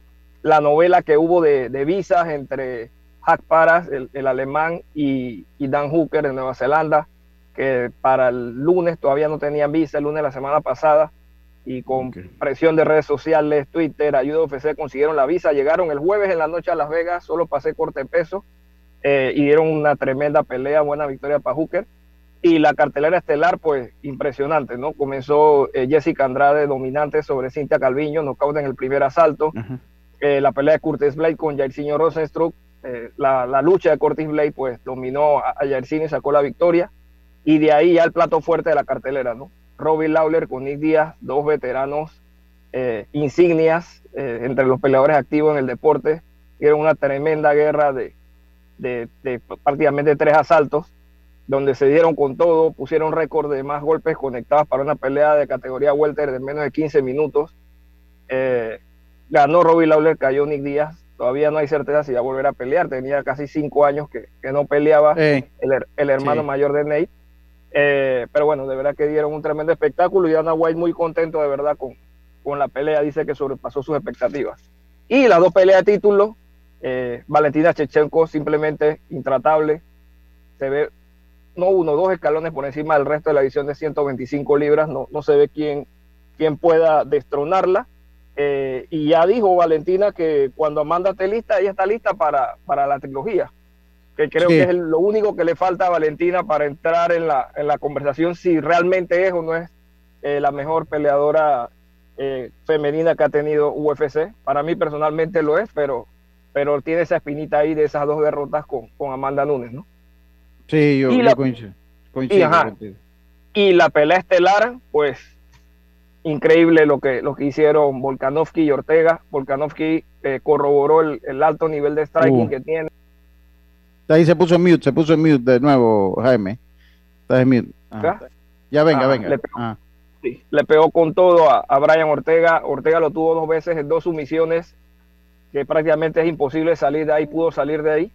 la novela que hubo de, visas entre Hack Paras, el, alemán, y, Dan Hooker de Nueva Zelanda, que para el lunes todavía no tenían visa, el lunes de la semana pasada, y con presión de redes sociales, Twitter, ayuda FC, consiguieron la visa, llegaron el jueves en la noche a Las Vegas, solo pasé corte peso, eh, y dieron una tremenda pelea, buena victoria para Hooker. Y la cartelera estelar, pues impresionante, ¿no? Comenzó eh, Jessica Andrade dominante sobre Cintia Calviño, nocaut en el primer asalto. Eh, la pelea de Curtis Blade con Jairzinho Rosenstruck, eh, la, la, lucha de Curtis Blade, pues dominó a, a y sacó la victoria. Y de ahí ya el plato fuerte de la cartelera, ¿no? Robin Lawler con Nick Díaz, dos veteranos insignias entre los peleadores activos en el deporte. Dieron una tremenda guerra de, de, de prácticamente tres asaltos donde se dieron con todo, pusieron récord de más golpes conectados para una pelea de categoría welter de menos de 15 minutos. Eh, ganó Robbie Lawler, cayó Nick Díaz. Todavía no hay certeza si va a volver a pelear. Tenía casi cinco años que, no peleaba el, hermano mayor de Nate. Eh, pero bueno, de verdad que dieron un tremendo espectáculo y Dana White muy contento de verdad con, con la pelea. Dice que sobrepasó sus expectativas. Y las dos peleas de título, eh, Valentina Chechenko simplemente intratable. Se ve no uno, dos escalones por encima del resto de la división de 125 libras, no, no se ve quién, quién pueda destronarla. Eh, y ya dijo Valentina que cuando Amanda esté lista, ella está lista para, para la trilogía, que creo que es lo único que le falta a Valentina para entrar en la, en la conversación si realmente es o no es eh, la mejor peleadora eh, femenina que ha tenido UFC. Para mí personalmente lo es, pero, pero tiene esa espinita ahí de esas dos derrotas con, con Amanda Nunes, ¿no? Sí, yo, y la, coincido. y, la pelea estelar, pues increíble lo que, lo que hicieron Volkanovski y Ortega. Volkanovski eh, corroboró el, alto nivel de striking uh. que tiene. Ahí se puso en mute, se puso en mute de nuevo, Jaime. Está en mute. Ah. Ya venga, ah, venga. Le pegó, ah. le pegó, con todo a, a, Brian Ortega. Ortega lo tuvo dos veces en dos sumisiones, que prácticamente es imposible salir de ahí, pudo salir de ahí.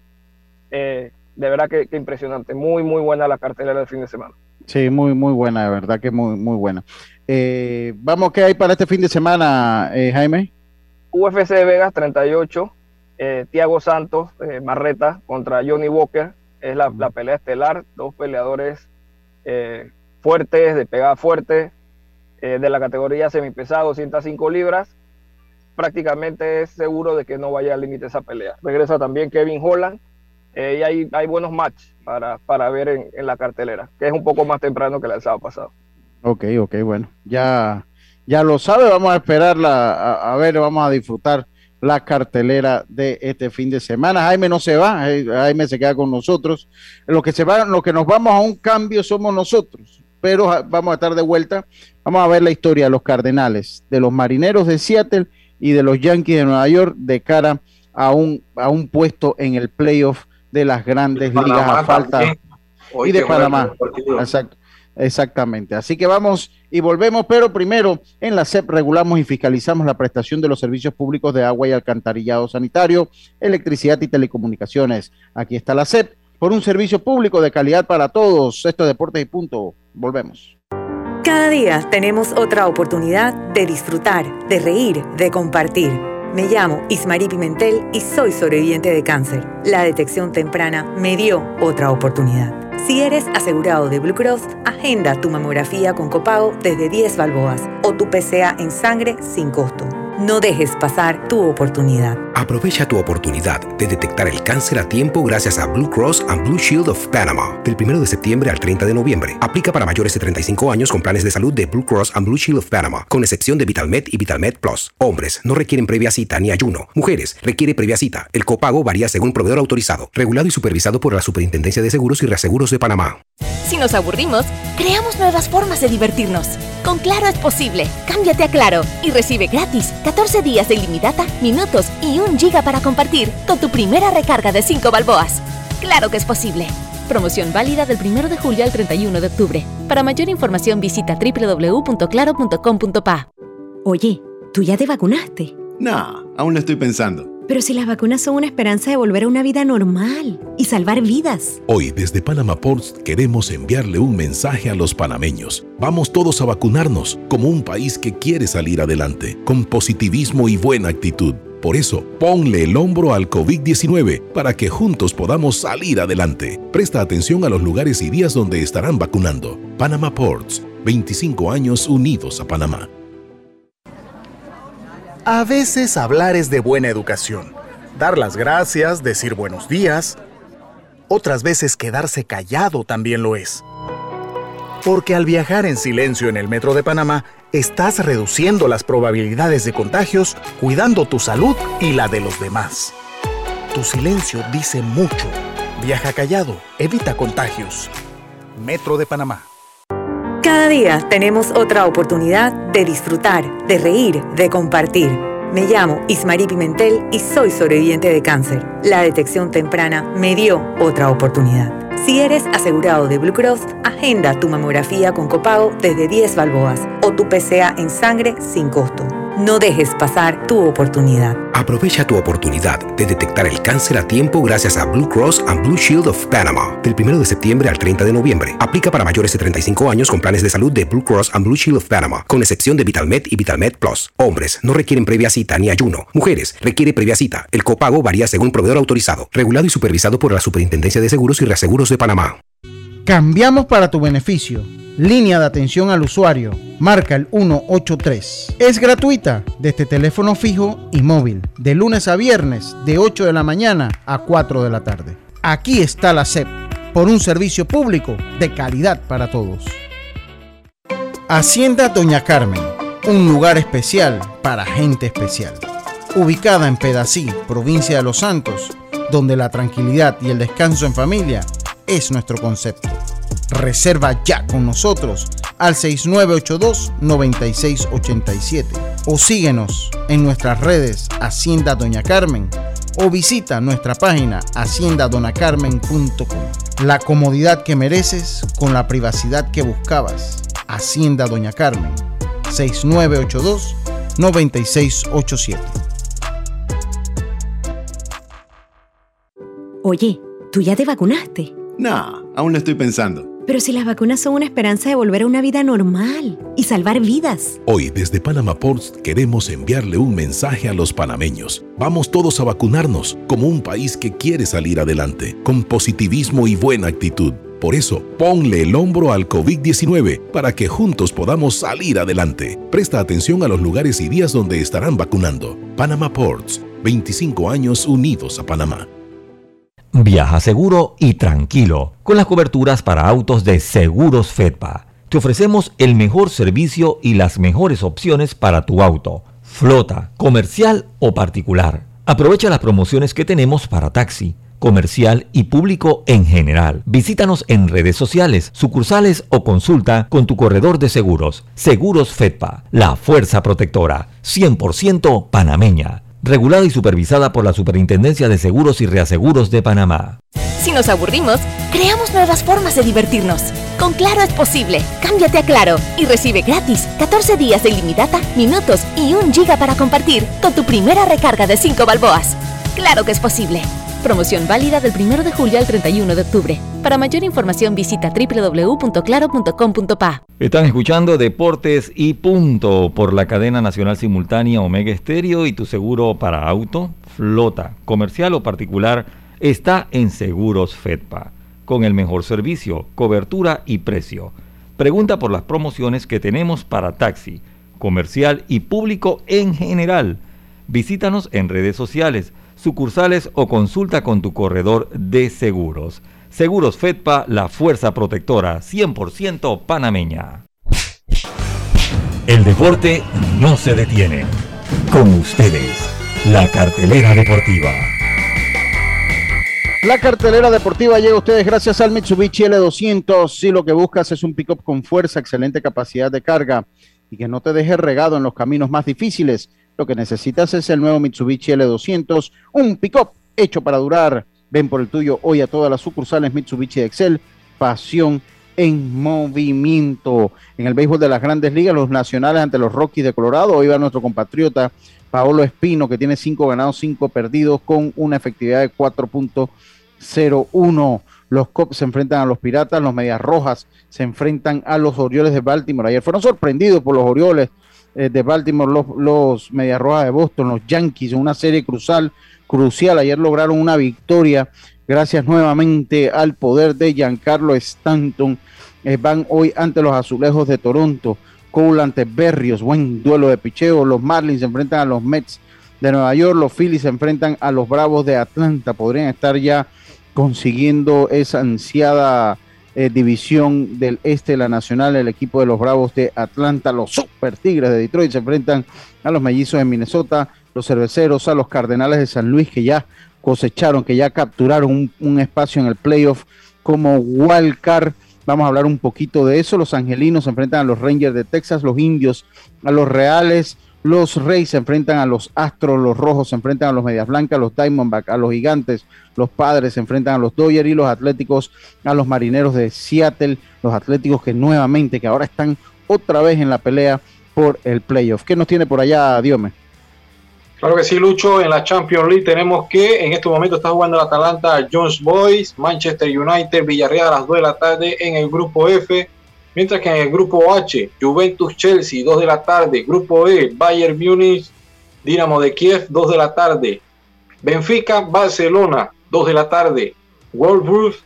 Eh, de verdad que, impresionante. Muy, muy buena la cartelera del fin de semana. Sí, muy, muy buena, de verdad que muy, muy buena. Eh, vamos, ¿qué hay para este fin de semana, eh, Jaime? UFC Vegas 38, eh, Tiago Santos, eh, Marreta contra Johnny Walker. Es la, la pelea estelar, dos peleadores fuertes, de pegada fuerte, de la categoría semipesado, 105 libras. Prácticamente es seguro de que no vaya al límite esa pelea. Regresa también Kevin Holland eh, y hay, hay, buenos matches para, para ver en, en, la cartelera, que es un poco más temprano que el sábado pasado. Ok, ok, bueno, ya, ya lo sabe, vamos a esperarla, a, a, ver, vamos a disfrutar la cartelera de este fin de semana. Jaime no se va, Jaime se queda con nosotros. Lo que se va, lo que nos vamos a un cambio somos nosotros, pero vamos a estar de vuelta. Vamos a ver la historia de los Cardenales, de los Marineros de Seattle y de los Yankees de Nueva York de cara a un, a un puesto en el playoff de las grandes ligas a falta y de Panamá. exactamente. Así que vamos y volvemos, pero primero en la CEP regulamos y fiscalizamos la prestación de los servicios públicos de agua y alcantarillado sanitario, electricidad y telecomunicaciones. Aquí está la CEP por un servicio público de calidad para todos. Esto es Deportes y Punto. Volvemos. Cada día tenemos otra oportunidad de disfrutar, de reír, de compartir. Me llamo Ismarí Pimentel y soy sobreviviente de cáncer. La detección temprana me dio otra oportunidad. Si eres asegurado de Blue Cross, agenda tu mamografía con copago desde 10 balboas o tu PCA en sangre sin costo. No dejes pasar tu oportunidad. Aprovecha tu oportunidad de detectar el cáncer a tiempo gracias a Blue Cross and Blue Shield of Panama. Del 1 de septiembre al 30 de noviembre. Aplica para mayores de 35 años con planes de salud de Blue Cross and Blue Shield of Panama, con excepción de VitalMed y VitalMed Plus. Hombres no requieren previa cita ni ayuno. Mujeres requiere previa cita. El copago varía según proveedor autorizado, regulado y supervisado por la Superintendencia de Seguros y Reaseguros de Panamá. Si nos aburrimos, creamos nuevas formas de divertirnos. Con Claro es posible. Cámbiate a Claro y recibe gratis 14 días de ilimitada, minutos y un giga para compartir con tu primera recarga de 5 balboas. Claro que es posible. Promoción válida del 1 de julio al 31 de octubre. Para mayor información visita www.claro.com.pa. Oye, ¿tú ya te vacunaste? No, aún lo estoy pensando. Pero si las vacunas son una esperanza de volver a una vida normal y salvar vidas. Hoy desde Panama Ports queremos enviarle un mensaje a los panameños. Vamos todos a vacunarnos como un país que quiere salir adelante, con positivismo y buena actitud. Por eso, ponle el hombro al COVID-19 para que juntos podamos salir adelante. Presta atención a los lugares y días donde estarán vacunando. Panama Ports, 25 años unidos a Panamá. A veces hablar es de buena educación. Dar las gracias, decir buenos días. Otras veces quedarse callado también lo es. Porque al viajar en silencio en el metro de Panamá, estás reduciendo las probabilidades de contagios, cuidando tu salud y la de los demás. Tu silencio dice mucho. Viaja callado, evita contagios. Metro de Panamá. Cada día tenemos otra oportunidad de disfrutar, de reír, de compartir. Me llamo Ismarí Pimentel y soy sobreviviente de cáncer. La detección temprana me dio otra oportunidad. Si eres asegurado de Blue Cross, agenda tu mamografía con copago desde 10 balboas o tu PCA en sangre sin costo. No dejes pasar tu oportunidad. Aprovecha tu oportunidad de detectar el cáncer a tiempo gracias a Blue Cross and Blue Shield of Panama. Del 1 de septiembre al 30 de noviembre. Aplica para mayores de 35 años con planes de salud de Blue Cross and Blue Shield of Panama, con excepción de VitalMed y VitalMed Plus. Hombres no requieren previa cita ni ayuno. Mujeres requiere previa cita. El copago varía según proveedor autorizado, regulado y supervisado por la Superintendencia de Seguros y Reaseguros de Panamá. Cambiamos para tu beneficio. Línea de atención al usuario. Marca el 183. Es gratuita desde teléfono fijo y móvil. De lunes a viernes, de 8 de la mañana a 4 de la tarde. Aquí está la SEP. Por un servicio público de calidad para todos. Hacienda Doña Carmen. Un lugar especial para gente especial. Ubicada en Pedací, provincia de Los Santos, donde la tranquilidad y el descanso en familia es nuestro concepto. Reserva ya con nosotros al 6982-9687 o síguenos en nuestras redes Hacienda Doña Carmen o visita nuestra página haciendadonacarmen.com. La comodidad que mereces con la privacidad que buscabas. Hacienda Doña Carmen 6982-9687. Oye, ¿tú ya te vacunaste? No, aún lo estoy pensando. Pero si las vacunas son una esperanza de volver a una vida normal y salvar vidas. Hoy desde Panama Ports queremos enviarle un mensaje a los panameños. Vamos todos a vacunarnos como un país que quiere salir adelante, con positivismo y buena actitud. Por eso, ponle el hombro al COVID-19 para que juntos podamos salir adelante. Presta atención a los lugares y días donde estarán vacunando. Panama Ports, 25 años unidos a Panamá. Viaja seguro y tranquilo con las coberturas para autos de Seguros Fedpa. Te ofrecemos el mejor servicio y las mejores opciones para tu auto, flota, comercial o particular. Aprovecha las promociones que tenemos para taxi, comercial y público en general. Visítanos en redes sociales, sucursales o consulta con tu corredor de seguros. Seguros Fedpa, la fuerza protectora, 100% panameña regulada y supervisada por la Superintendencia de Seguros y Reaseguros de Panamá. Si nos aburrimos, creamos nuevas formas de divertirnos. Con Claro es posible. Cámbiate a Claro y recibe gratis 14 días de ilimitada, minutos y un giga para compartir con tu primera recarga de 5 balboas. Claro que es posible. Promoción válida del 1 de julio al 31 de octubre. Para mayor información visita www.claro.com.pa. Están escuchando Deportes y Punto por la cadena nacional simultánea Omega Estéreo y tu seguro para auto, flota, comercial o particular está en Seguros Fedpa, con el mejor servicio, cobertura y precio. Pregunta por las promociones que tenemos para taxi, comercial y público en general. Visítanos en redes sociales sucursales o consulta con tu corredor de seguros. Seguros Fedpa, la fuerza protectora 100% panameña. El deporte no se detiene. Con ustedes, la cartelera deportiva. La cartelera deportiva llega a ustedes gracias al Mitsubishi L200. Si lo que buscas es un pickup con fuerza, excelente capacidad de carga y que no te deje regado en los caminos más difíciles, lo que necesitas es el nuevo Mitsubishi L200, un pick-up hecho para durar. Ven por el tuyo hoy a todas las sucursales Mitsubishi de Excel, pasión en movimiento. En el béisbol de las grandes ligas, los nacionales ante los Rockies de Colorado. Hoy va nuestro compatriota Paolo Espino, que tiene cinco ganados, cinco perdidos, con una efectividad de 4.01. Los Cubs se enfrentan a los Piratas, los Medias Rojas se enfrentan a los Orioles de Baltimore. Ayer fueron sorprendidos por los Orioles eh, de Baltimore, los, los Medias Rojas de Boston, los Yankees, en una serie crucial, crucial. Ayer lograron una victoria gracias nuevamente al poder de Giancarlo Stanton. Eh, van hoy ante los Azulejos de Toronto. Cole ante Berrios, buen duelo de picheo. Los Marlins se enfrentan a los Mets de Nueva York. Los Phillies se enfrentan a los Bravos de Atlanta. Podrían estar ya consiguiendo esa ansiada eh, división del este de la Nacional. El equipo de los Bravos de Atlanta. Los Super Tigres de Detroit se enfrentan a los Mellizos de Minnesota. Los Cerveceros a los Cardenales de San Luis que ya cosecharon, que ya capturaron un, espacio en el playoff como wildcard. Vamos a hablar un poquito de eso. Los angelinos se enfrentan a los Rangers de Texas, los indios a los Reales, los Reyes se enfrentan a los Astros, los Rojos se enfrentan a los Medias Blancas, los Diamondbacks, a los Gigantes, los Padres se enfrentan a los Dodgers y los Atléticos a los Marineros de Seattle, los Atléticos que nuevamente, que ahora están otra vez en la pelea por el playoff. ¿Qué nos tiene por allá, Diome? Claro que sí, Lucho. En la Champions League tenemos que en este momento está jugando el Atalanta Jones Boys, Manchester United, Villarreal a las 2 de la tarde en el grupo F. Mientras que en el grupo H, Juventus Chelsea, 2 de la tarde. Grupo E, Bayern Múnich, Dinamo de Kiev, 2 de la tarde. Benfica, Barcelona, 2 de la tarde. Wolfsburg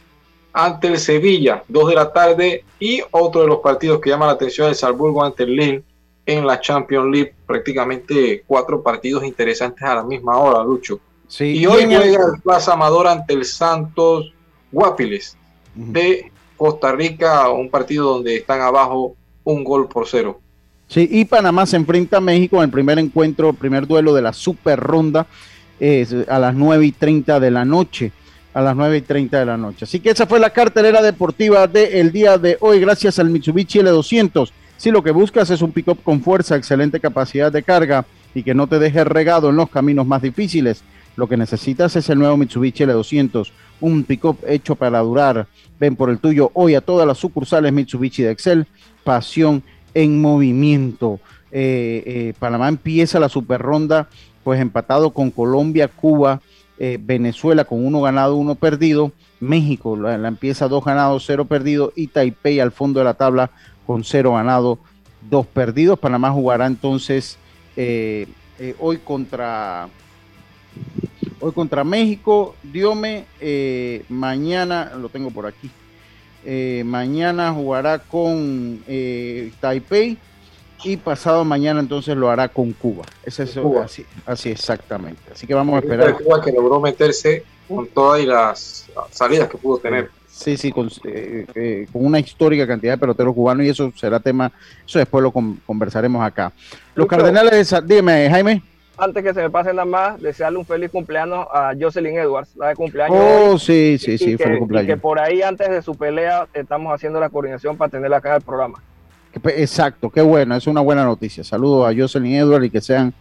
ante el Sevilla, 2 de la tarde. Y otro de los partidos que llama la atención, el Salzburgo ante el Lille en la Champions League. Prácticamente cuatro partidos interesantes a la misma hora, Lucho. Sí, y hoy juega el Plaza Amador ante el Santos Guapiles de Costa Rica, un partido donde están abajo un gol por cero. Sí, y Panamá se enfrenta a México en el primer encuentro, el primer duelo de la super ronda es a las 9 y 30 de la noche. A las 9 y 30 de la noche. Así que esa fue la cartelera deportiva del día de hoy, gracias al Mitsubishi L200. Si lo que buscas es un pick-up con fuerza, excelente capacidad de carga y que no te deje regado en los caminos más difíciles, lo que necesitas es el nuevo Mitsubishi L200, un pick-up hecho para durar. Ven por el tuyo hoy a todas las sucursales Mitsubishi de Excel. Pasión en movimiento. Eh, eh, Panamá empieza la super ronda, pues empatado con Colombia, Cuba, eh, Venezuela con uno ganado, uno perdido. México la, la empieza dos ganados, cero perdido. Y Taipei al fondo de la tabla con cero ganado, dos perdidos. Panamá jugará entonces eh, eh, hoy contra hoy contra México. Diome, eh, mañana, lo tengo por aquí. Eh, mañana jugará con eh, Taipei y pasado mañana entonces lo hará con Cuba. Es eso, Cuba. Así, así exactamente. Así que vamos a esperar. Cuba que logró meterse con todas las salidas que pudo tener. Sí, sí, con, eh, eh, con una histórica cantidad de peloteros cubanos y eso será tema, eso después lo con- conversaremos acá. Los Lucho. Cardenales dime, Jaime. Antes que se me pase nada más, desearle un feliz cumpleaños a Jocelyn Edwards, la de cumpleaños. Oh, hoy. sí, sí, Y sí, feliz y cumpleaños. que por ahí antes de su pelea estamos haciendo la coordinación para tenerla acá en el programa. Exacto, qué bueno, es una buena noticia. Saludos a Jocelyn Edward y que sean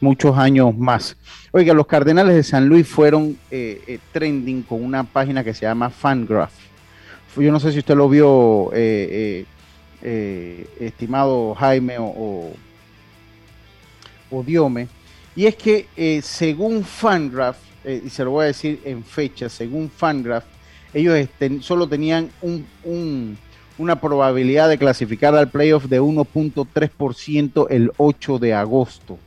muchos años más. Oiga, los Cardenales de San Luis fueron eh, eh, trending con una página que se llama Fangraph. Yo no sé si usted lo vio, eh, eh, eh, estimado Jaime o, o, o Diome, y es que según Fangraph, y se lo voy a decir en fecha, según Fangraph, ellos solo tenían un, un- una probabilidad de clasificar al playoff de 1.3% el 8 de agosto.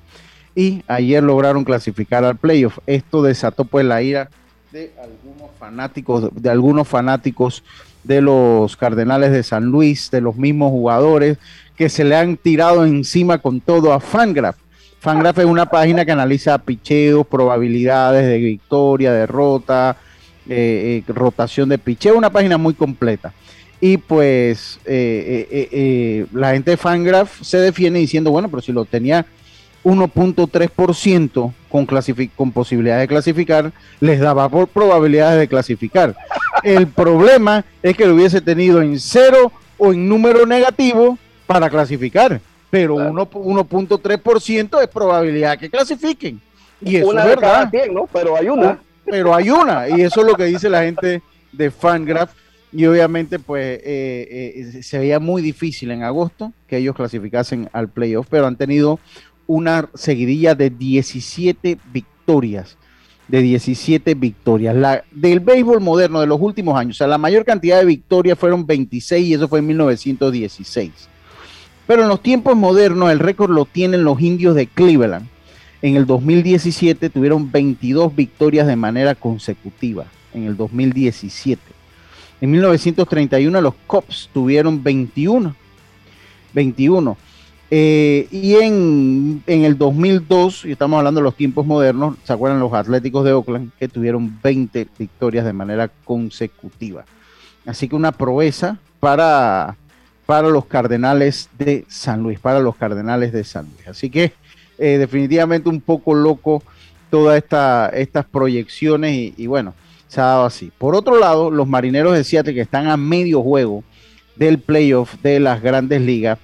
Y ayer lograron clasificar al playoff. Esto desató pues la ira de algunos fanáticos, de algunos fanáticos de los Cardenales de San Luis, de los mismos jugadores que se le han tirado encima con todo a Fangraph. Fangraph es una página que analiza picheos, probabilidades de victoria, derrota, eh, eh, rotación de picheo, una página muy completa. Y pues eh, eh, la gente de Fangraph se defiende diciendo, bueno, pero si lo tenía 1.3% con, con posibilidad de clasificar, les daba por probabilidades de clasificar. El problema es que lo hubiese tenido en cero o en número negativo para clasificar, pero uno- 1.3% es probabilidad que clasifiquen. Y eso una es verdad. cada 100, ¿no? Pero hay una. Pero hay una, y eso es lo que dice la gente de Fangraph. y obviamente pues eh, eh, se veía muy difícil en agosto que ellos clasificasen al playoff, pero han tenido una seguidilla de 17 victorias, de 17 victorias. Del béisbol moderno de los últimos años, o sea, la mayor cantidad de victorias fueron 26 y eso fue en 1916. Pero en los tiempos modernos el récord lo tienen los indios de Cleveland. En el 2017 tuvieron 22 victorias de manera consecutiva, en el 2017. En 1931 los Cubs tuvieron 21. 21. Eh, y en, el 2002, y estamos hablando de los tiempos modernos, ¿se acuerdan los Atléticos de Oakland que tuvieron 20 victorias de manera consecutiva? Así que una proeza para, para los Cardenales de San Luis, para los Cardenales de San Luis. Así que eh, definitivamente un poco loco todas esta, estas proyecciones y, y bueno, se ha dado así. Por otro lado, los marineros de Seattle que están a medio juego del playoff de las grandes ligas,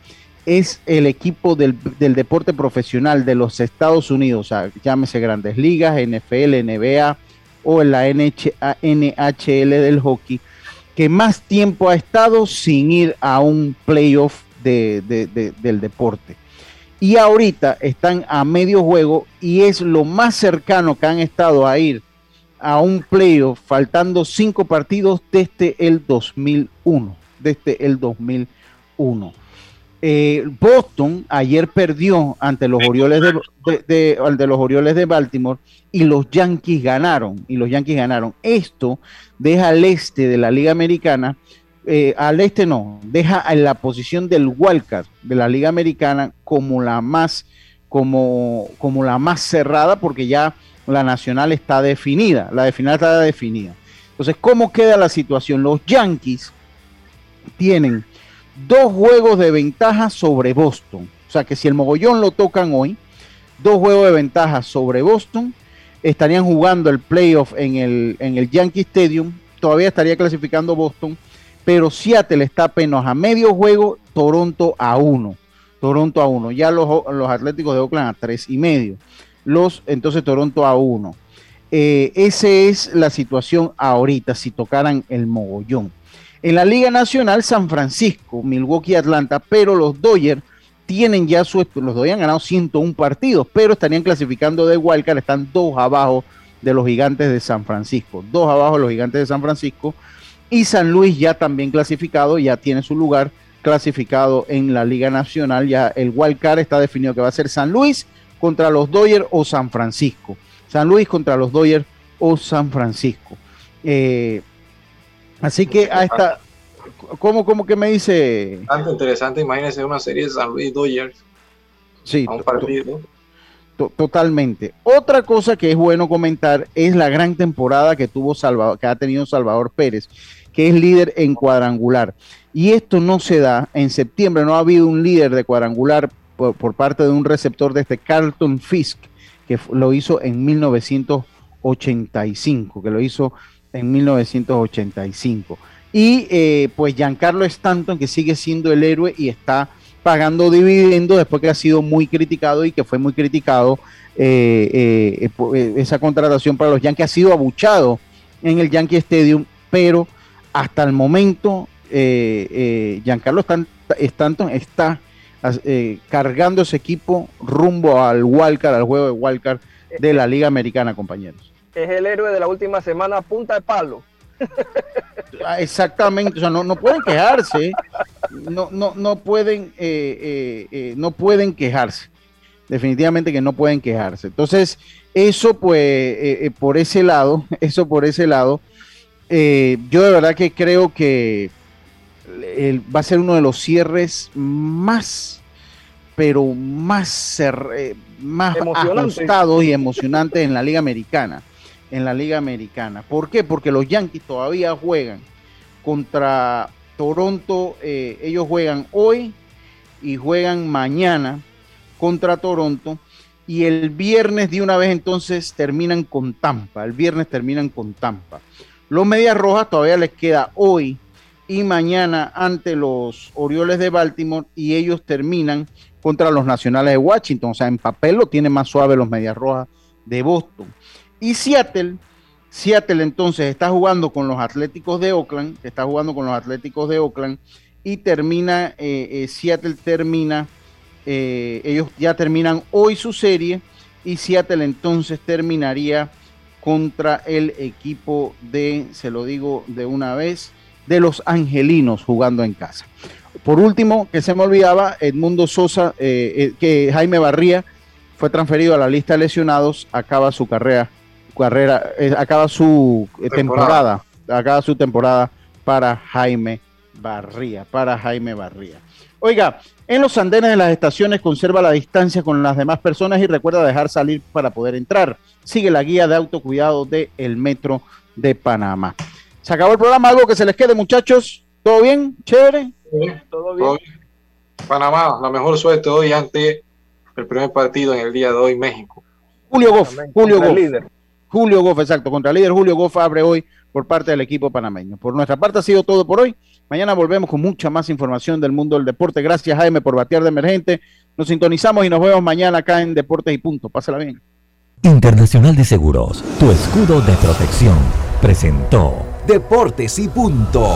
es el equipo del, deporte profesional de los Estados Unidos, o sea, llámese grandes ligas, NFL, NBA o en la NHL del hockey, que más tiempo ha estado sin ir a un playoff del deporte. Y ahorita están a medio juego y es lo más cercano que han estado a ir a un playoff faltando cinco partidos desde el 2001. Desde el 2001. Eh, Boston ayer perdió ante los Orioles de, los Orioles de Baltimore y los Yankees ganaron y los Yankees ganaron. Esto deja al este de la Liga Americana, eh, al este no, deja en la posición del wildcard de la Liga Americana como la más como, como la más cerrada porque ya la nacional está definida, la de final está definida. Entonces, ¿cómo queda la situación? Los Yankees tienen dos juegos de ventaja sobre Boston. O sea que si el mogollón lo tocan hoy, dos juegos de ventaja sobre Boston, estarían jugando el playoff en el, en el Yankee Stadium, todavía estaría clasificando Boston, pero Seattle está apenas a medio juego, Toronto a uno. Toronto a uno. Ya los, los Atléticos de Oakland a tres y medio los entonces Toronto a uno. Eh, esa es la situación ahorita, si tocaran el mogollón. En la Liga Nacional, San Francisco, Milwaukee, Atlanta, pero los Dodgers tienen ya su. Los Dodgers han ganado 101 partidos, pero estarían clasificando de Wildcard, están dos abajo de los gigantes de San Francisco. Dos abajo de los gigantes de San Francisco. Y San Luis ya también clasificado, ya tiene su lugar clasificado en la Liga Nacional. Ya el Wildcard está definido que va a ser San Luis contra los Dodgers o San Francisco. San Luis contra los Dodgers o San Francisco. Eh, así que a esta, ¿cómo, ¿cómo, que me dice? Bastante interesante, imagínense una serie de San Luis Dodgers. Sí, un partido. totalmente. Otra cosa que es bueno comentar es la gran temporada que tuvo Salvador, que ha tenido Salvador Pérez, que es líder en cuadrangular. Y esto no se da en septiembre, no ha habido un líder de cuadrangular por, parte de un receptor de este Carlton Fisk, que lo hizo en 1985, que lo hizo en 1985. Y eh, pues Giancarlo Stanton, que sigue siendo el héroe y está pagando dividendos después que ha sido muy criticado y que fue muy criticado eh, eh, esa contratación para los Yankees, ha sido abuchado en el Yankee Stadium, pero hasta el momento Giancarlo Stanton está eh, cargando ese equipo rumbo al Wildcard, al juego de Wildcard de la Liga Americana, compañeros. Es el héroe de la última semana, punta de palo. Ah, exactamente, o sea, no, no pueden quejarse, no, no, no pueden, eh, eh, no pueden quejarse, definitivamente que no pueden quejarse. Entonces, eso pues, por ese lado, eso por ese lado, yo de verdad que creo que va a ser uno de los cierres más, pero más, eh, más ajustados y emocionantes en la Liga Americana. En la Liga Americana. ¿Por qué? Porque los Yankees todavía juegan contra Toronto. Eh, ellos juegan hoy y juegan mañana contra Toronto. Y el viernes de una vez entonces terminan con Tampa. El viernes terminan con Tampa. Los Medias Rojas todavía les queda hoy y mañana ante los Orioles de Baltimore y ellos terminan contra los Nacionales de Washington. O sea, en papel lo tiene más suave los Medias Rojas de Boston. Y Seattle Seattle entonces está jugando con los Atléticos de Oakland, está jugando con los Atléticos de Oakland y termina, eh, eh, Seattle termina, eh, ellos ya terminan hoy su serie y Seattle entonces terminaría contra el equipo de, se lo digo de una vez, de los Angelinos jugando en casa. Por último, que se me olvidaba, Edmundo Sosa, que Jaime Barría fue transferido a la lista de lesionados, acaba su carrera, carrera acaba su temporada. acaba su temporada para Jaime Barría, para Jaime Barría. Oiga, en los andenes de las estaciones conserva la distancia con las demás personas y recuerda dejar salir para poder entrar. Sigue la guía de autocuidado del el Metro de Panamá. Se acabó el programa, algo que se les quede, muchachos. ¿Todo bien? ¿Chévere? ¿Todo bien? Panamá, la mejor suerte hoy ante el primer partido en el día de hoy, México. Julio Goff, Julio Goff. Julio Goff, exacto, contra líder Julio Goff abre hoy por parte del equipo panameño. Por nuestra parte ha sido todo por hoy. Mañana volvemos con mucha más información del mundo del deporte. Gracias, Jaime, por batear de emergente. Nos sintonizamos y nos vemos mañana acá en Deportes y Punto. Pásala bien. Internacional de Seguros, tu escudo de protección, presentó Deportes y Punto.